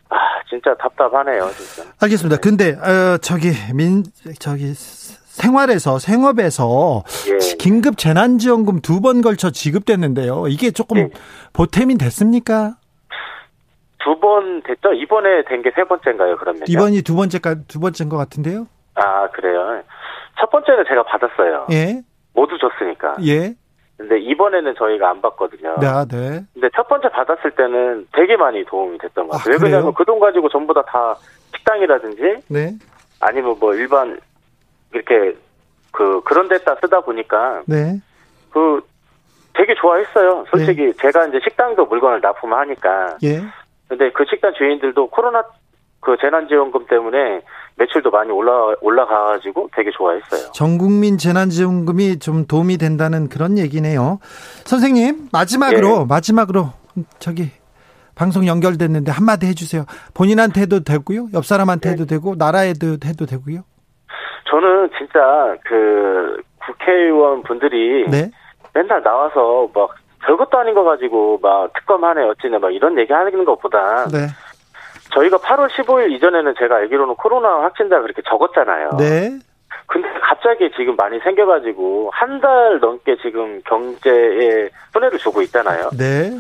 [SPEAKER 7] 아 진짜 답답하네요 진짜.
[SPEAKER 1] 알겠습니다. 근데 어 저기 민 저기 생활에서 생업에서
[SPEAKER 7] 예.
[SPEAKER 1] 긴급 재난지원금 두 번 걸쳐 지급됐는데요. 이게 조금
[SPEAKER 7] 예.
[SPEAKER 1] 보탬이 됐습니까?
[SPEAKER 7] 두 번 됐죠? 이번에 된 게 세 번째인가요 그러면?
[SPEAKER 1] 이번이 두 번째가 두 번째인 것 같은데요.
[SPEAKER 7] 아 그래요. 첫 번째는 제가 받았어요.
[SPEAKER 1] 예,
[SPEAKER 7] 모두 줬으니까.
[SPEAKER 1] 예,
[SPEAKER 7] 근데 이번에는 저희가 안 받거든요.
[SPEAKER 1] 네, 아, 네.
[SPEAKER 7] 근데 첫 번째 받았을 때는 되게 많이 도움이 됐던 것
[SPEAKER 1] 아,
[SPEAKER 7] 같아요. 왜
[SPEAKER 1] 그래요?
[SPEAKER 7] 그러냐면 그 돈 가지고 전부 다 다 식당이라든지
[SPEAKER 1] 네,
[SPEAKER 7] 아니면 뭐 일반 이렇게 그 그런 데다 쓰다 보니까
[SPEAKER 1] 네,
[SPEAKER 7] 그 되게 좋아했어요. 솔직히 제가 이제 식당도 물건을 납품하니까.
[SPEAKER 1] 예,
[SPEAKER 7] 근데 그 식당 주인들도 코로나 그 재난지원금 때문에 매출도 많이 올라 올라가가지고 되게 좋아했어요.
[SPEAKER 1] 전 국민 재난지원금이 좀 도움이 된다는 그런 얘기네요. 선생님 마지막으로 네. 마지막으로 저기 방송 연결됐는데 한마디 해주세요. 본인한테 해도 되고요, 옆 사람한테 네. 해도 되고 나라에도 해도 되고요.
[SPEAKER 7] 저는 진짜 그 국회의원 분들이 네? 맨날 나와서 막 별것도 아닌 거 가지고 막 특검하네 어찌네 막 이런 얘기 하는 것보다 네. 저희가 8월 15일 이전에는 제가 알기로는 코로나 확진자가 그렇게 적었잖아요. 네. 근데 갑자기 지금 많이 생겨가지고 한 달 넘게 지금 경제에 손해를 주고 있잖아요. 네.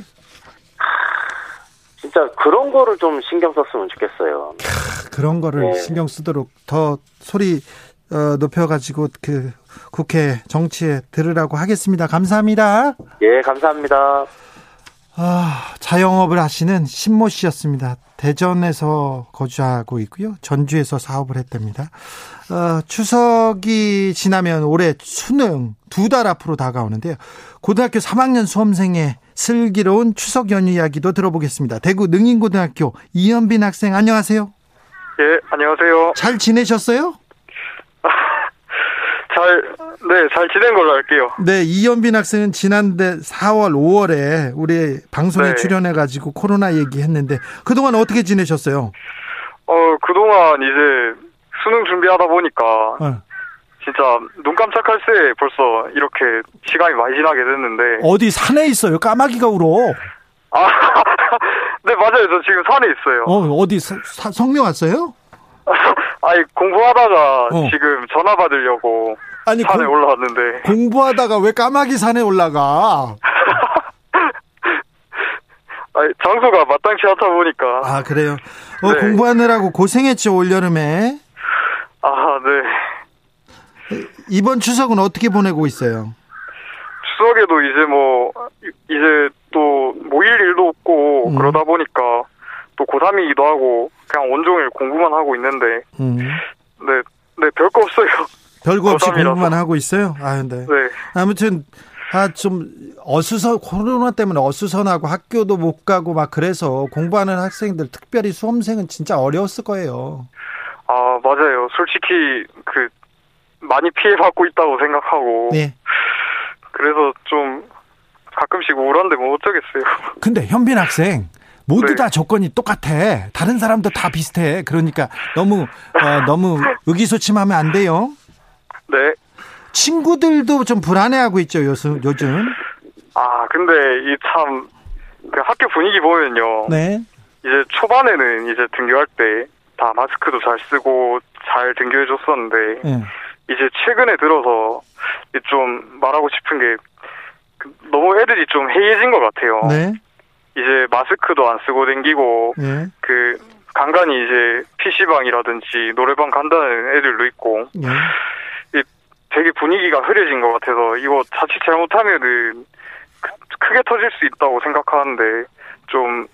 [SPEAKER 7] 진짜 그런 거를 좀 신경 썼으면 좋겠어요.
[SPEAKER 1] 그런 거를 네. 신경 쓰도록 더 소리 어, 높여가지고 그 국회 정치에 들으라고 하겠습니다. 감사합니다.
[SPEAKER 7] 예, 감사합니다.
[SPEAKER 1] 아, 자영업을 하시는 신모 씨였습니다. 대전에서 거주하고 있고요. 전주에서 사업을 했답니다. 어, 추석이 지나면 올해 수능 두 달 앞으로 다가오는데요. 고등학교 3학년 수험생의 슬기로운 추석 연휴 이야기도 들어보겠습니다. 대구 능인고등학교 이현빈 학생 안녕하세요.
[SPEAKER 8] 예, 안녕하세요.
[SPEAKER 1] 잘 지내셨어요?
[SPEAKER 8] 잘, 네, 잘 지낸 걸로 할게요.
[SPEAKER 1] 네, 이현빈 학생은 지난달 4월, 5월에 우리 방송에 네. 출연해가지고 코로나 얘기했는데 그동안 어떻게 지내셨어요?
[SPEAKER 8] 어, 그동안 이제 수능 준비하다 보니까 네. 진짜 눈 깜짝할 새 벌써 이렇게 시간이 많이 지나게 됐는데
[SPEAKER 1] 어디 산에 있어요? 까마귀가 울어.
[SPEAKER 8] 아, *laughs* 네 맞아요. 저 지금 산에 있어요.
[SPEAKER 1] 어, 어디 사, 사, 성명 왔어요? *laughs*
[SPEAKER 8] 아니 공부하다가 어. 지금 전화 받으려고 아니, 산에 공, 올라왔는데
[SPEAKER 1] 공부하다가 왜 까마귀 산에 올라가? *laughs*
[SPEAKER 8] 아니, 장소가 마땅치 않다 보니까.
[SPEAKER 1] 아 그래요. 어, 네. 공부하느라고 고생했죠 올 여름에.
[SPEAKER 8] 아 네.
[SPEAKER 1] 이번 추석은 어떻게 보내고 있어요?
[SPEAKER 8] 추석에도 이제 뭐 이제 또 모일 일도 없고 음. 그러다 보니까 또 고3이기도 하고 그냥 온종일 공부만 하고 있는데 음. 네, 네 별거 없어요. *laughs*
[SPEAKER 1] 별거 없이 공부만 하고 있어요. 아 근데 네. 아무튼 아 좀 어수선 코로나 때문에 어수선하고 학교도 못 가고 막 그래서 공부하는 학생들 특별히 수험생은 진짜 어려웠을 거예요.
[SPEAKER 8] 아 맞아요. 솔직히 그 많이 피해받고 있다고 생각하고. 네. 그래서 좀 가끔씩 우울한데 뭐 어쩌겠어요. *laughs*
[SPEAKER 1] 근데 현빈 학생 모두 네. 다 조건이 똑같아. 다른 사람도 다 비슷해. 그러니까 너무 어, 너무 의기소침하면 안 돼요.
[SPEAKER 8] 네.
[SPEAKER 1] 친구들도 좀 불안해하고 있죠 요즘. 요즘.
[SPEAKER 8] 아 근데 이 참 그 학교 분위기 보면요. 네. 이제 초반에는 이제 등교할 때 다 마스크도 잘 쓰고 잘 등교해 줬었는데 네. 이제 최근에 들어서 좀 말하고 싶은 게그 너무 애들이 좀 해이해진 것 같아요. 네. 이제 마스크도 안 쓰고 댕기고 네. 그 간간히 이제 PC방이라든지 노래방 간다는 애들도 있고 네. 되게 분위기가 흐려진 것 같아서 이거 자칫 잘못하면은 크게 터질 수 있다고 생각하는데 좀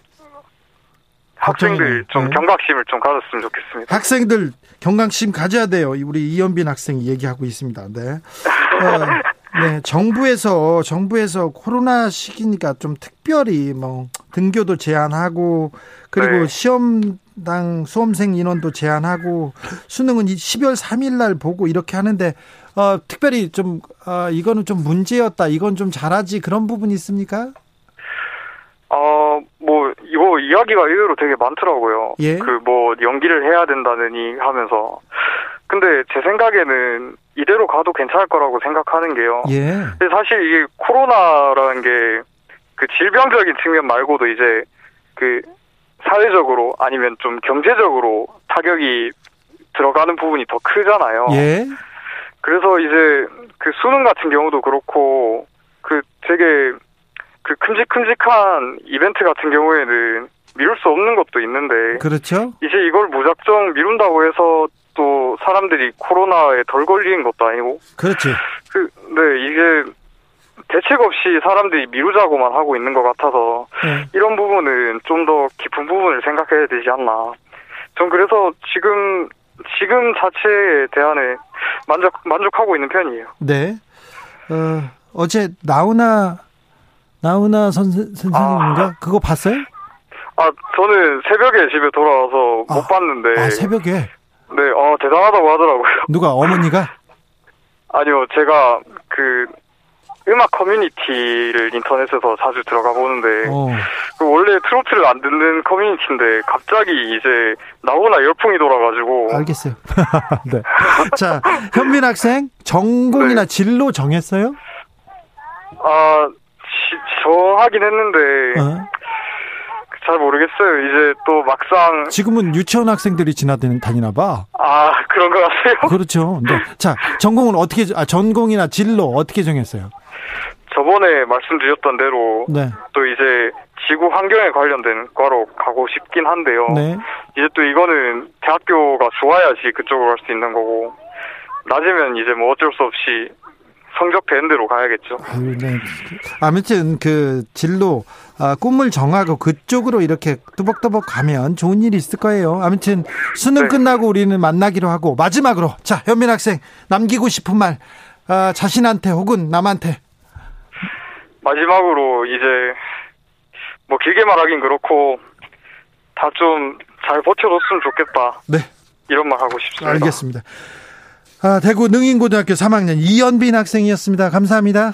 [SPEAKER 8] 학생들 좀 네. 경각심을 좀 가졌으면 좋겠습니다.
[SPEAKER 1] 학생들 경각심 가져야 돼요. 우리 이현빈 학생이 얘기하고 있습니다. 네. *laughs* 어, 네, 정부에서 정부에서 코로나 시기니까 좀 특별히 뭐 등교도 제한하고 그리고 네. 시험당 수험생 인원도 제한하고 수능은 12월 3일 날 보고 이렇게 하는데 어, 특별히 좀 어, 이거는 좀 문제였다. 이건 좀 잘하지 그런 부분이 있습니까?
[SPEAKER 8] 어, 뭐, 이거 이야기가 의외로 되게 많더라고요. 예? 그, 뭐, 연기를 해야 된다느니 하면서. 근데 제 생각에는 이대로 가도 괜찮을 거라고 생각하는 게요. 예. 근데 사실 이게 코로나라는 게 그 질병적인 측면 말고도 이제 그 사회적으로 아니면 좀 경제적으로 타격이 들어가는 부분이 더 크잖아요. 예. 그래서 이제 그 수능 같은 경우도 그렇고 그 되게 그 큼직큼직한 이벤트 같은 경우에는 미룰 수 없는 것도 있는데
[SPEAKER 1] 그렇죠.
[SPEAKER 8] 이제 이걸 무작정 미룬다고 해서 또 사람들이 코로나에 덜 걸리는 것도 아니고
[SPEAKER 1] 그렇지.
[SPEAKER 8] 그 네, 이게 대책 없이 사람들이 미루자고만 하고 있는 것 같아서 네. 이런 부분은 좀 더 깊은 부분을 생각해야 되지 않나. 전 그래서 지금 지금 자체에 대한에 만족 만족하고 있는 편이에요.
[SPEAKER 1] 네. 어, 어제 나훈아 나훈아 선, 선생님인가? 아. 그거 봤어요?
[SPEAKER 8] 아, 저는 새벽에 집에 돌아와서 아, 못 봤는데.
[SPEAKER 1] 아, 새벽에?
[SPEAKER 8] 네, 어, 대단하다고 하더라고요. *laughs*
[SPEAKER 1] 누가, 어머니가?
[SPEAKER 8] 아니요, 제가 그 음악 커뮤니티를 인터넷에서 자주 들어가 보는데 어. 그 원래 트로트를 안 듣는 커뮤니티인데 갑자기 이제 나오나 열풍이 돌아가지고
[SPEAKER 1] 알겠어요. *laughs* 네. 자 현민 학생 전공이나 네. 진로 정했어요?
[SPEAKER 8] 아 지, 정하긴 했는데 어? 잘 모르겠어요. 이제 또 막상
[SPEAKER 1] 지금은 유치원 학생들이 지나다니나 봐.
[SPEAKER 8] 아 그런 것 같아요. *laughs*
[SPEAKER 1] 그렇죠. 네. 자 전공은 어떻게 아 전공이나 진로 어떻게 정했어요?
[SPEAKER 8] 저번에 말씀드렸던 대로 네. 또 이제 지구 환경에 관련된 과로 가고 싶긴 한데요. 네. 이제 또 이거는 대학교가 좋아야지 그쪽으로 갈 수 있는 거고 낮으면 이제 뭐 어쩔 수 없이 성적 대로 가야겠죠.
[SPEAKER 1] 아유, 네. 아무튼 그 진로 아, 꿈을 정하고 그쪽으로 이렇게 뚜벅뚜벅 가면 좋은 일이 있을 거예요. 아무튼 수능 네. 끝나고 우리는 만나기로 하고 마지막으로 자 현민 학생 남기고 싶은 말 아, 자신한테 혹은 남한테
[SPEAKER 8] 마지막으로 이제 뭐 길게 말하긴 그렇고 다 좀 잘 버텨줬으면 좋겠다. 네. 이런 말 하고 싶습니다.
[SPEAKER 1] 알겠습니다. 아, 대구 능인고등학교 3학년 이연빈 학생이었습니다. 감사합니다.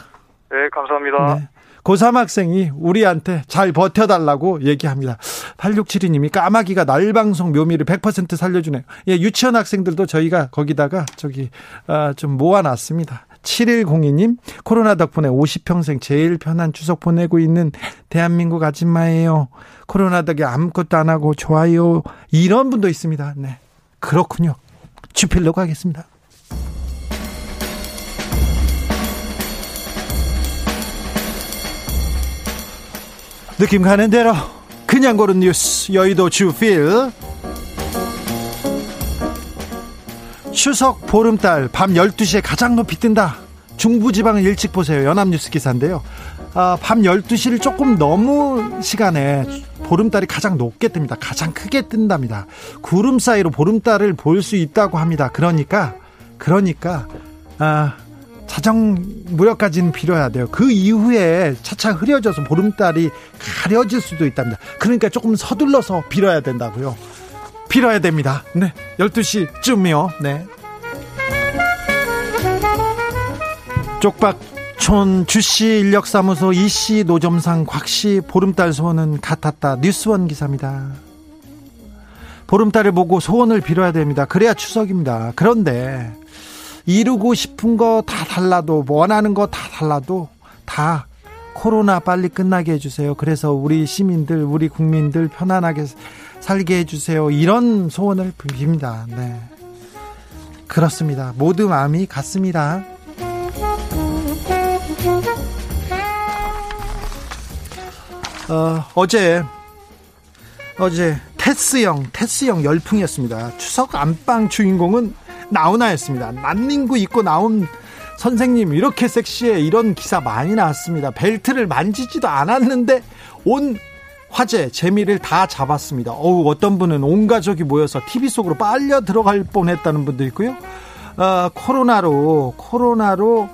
[SPEAKER 8] 네, 감사합니다. 네.
[SPEAKER 1] 고3 학생이 우리한테 잘 버텨달라고 얘기합니다. 8672님이 까마귀가 날 방송 묘미를 100% 살려주네요. 예, 유치원 학생들도 저희가 거기다가 저기, 아, 좀 모아놨습니다. 7102님, 코로나 덕분에 50평생 제일 편한 추석 보내고 있는 대한민국 아줌마예요. 코로나 덕에 아무것도 안 하고 좋아요. 이런 분도 있습니다. 네. 그렇군요. 주필로 가겠습니다. 느낌 가는 대로 그냥 고른 뉴스 여의도 주필 추석 보름달 밤 12시에 가장 높이 뜬다. 중부지방을 일찍 보세요. 연합뉴스 기사인데요. 아, 밤 12시를 조금 넘은 시간에 보름달이 가장 높게 뜹니다. 가장 크게 뜬답니다. 구름 사이로 보름달을 볼 수 있다고 합니다. 그러니까, 그러니까, 아, 자정 무렵까지는 빌어야 돼요. 그 이후에 차차 흐려져서 보름달이 가려질 수도 있답니다. 그러니까 조금 서둘러서 빌어야 된다고요. 빌어야 됩니다. 네. 12시쯤이요. 네. 쪽박 촌 주씨 인력사무소 이씨 노점상 곽씨 보름달 소원은 같았다. 뉴스원 기사입니다. 보름달을 보고 소원을 빌어야 됩니다. 그래야 추석입니다. 그런데 이루고 싶은 거 다 달라도 원하는 거 다 달라도 다 코로나 빨리 끝나게 해주세요. 그래서 우리 시민들, 우리 국민들 편안하게 살게 해주세요. 이런 소원을 빕니다. 네. 그렇습니다. 모두 마음이 같습니다. 어, 어제, 어제 테스형, 테스형 열풍이었습니다. 추석 안방 주인공은 나훈아였습니다. 난닝구 입고 나온 선생님 이렇게 섹시해 이런 기사 많이 나왔습니다. 벨트를 만지지도 않았는데 온 화제 재미를 다 잡았습니다. 어우 어떤 분은 온 가족이 모여서 TV 속으로 빨려 들어갈 뻔했다는 분도 있고요. 어, 코로나로 코로나로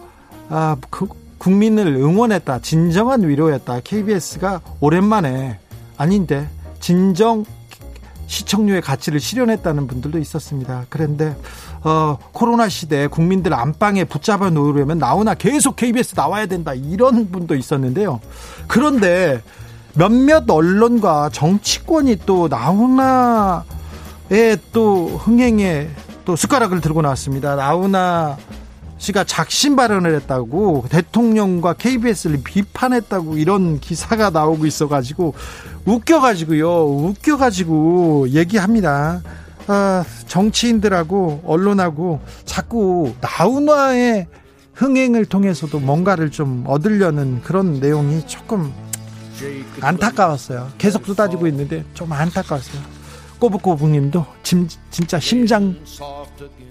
[SPEAKER 1] 아, 그, 국민을 응원했다. 진정한 위로였다. KBS가 오랜만에 아닌데 진정 시청률의 가치를 실현했다는 분들도 있었습니다. 그런데 어, 코로나 시대에 국민들 안방에 붙잡아 놓으려면 나오나 계속 KBS 나와야 된다 이런 분도 있었는데요. 그런데 몇몇 언론과 정치권이 또 나훈아의 또 흥행에 또 숟가락을 들고 나왔습니다. 나훈아 씨가 작심 발언을 했다고 대통령과 KBS를 비판했다고 이런 기사가 나오고 있어가지고 웃겨가지고요. 웃겨가지고 얘기합니다. 아, 정치인들하고 언론하고 자꾸 나훈아의 흥행을 통해서도 뭔가를 좀 얻으려는 그런 내용이 조금 안타까웠어요. 계속 쏟아지고 있는데 좀 안타까웠어요. 꼬북꼬북님도 진짜 심장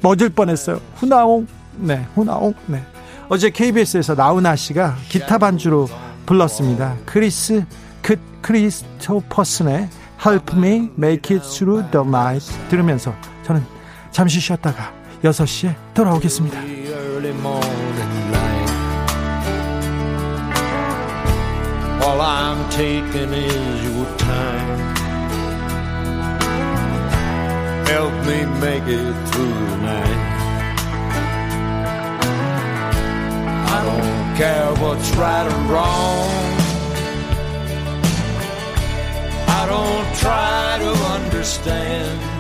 [SPEAKER 1] 멎을 뻔했어요. 후나옹, 네, 후나옹, 네. 어제 KBS에서 나훈아 씨가 기타 반주로 불렀습니다. 크리스 그 크리스토퍼슨의 Help Me Make It Through the Night 들으면서 저는 잠시 쉬었다가 6시에 돌아오겠습니다.
[SPEAKER 9] All I'm taking is your time. Help me make it through the night. I don't care what's right or wrong. I don't try to understand.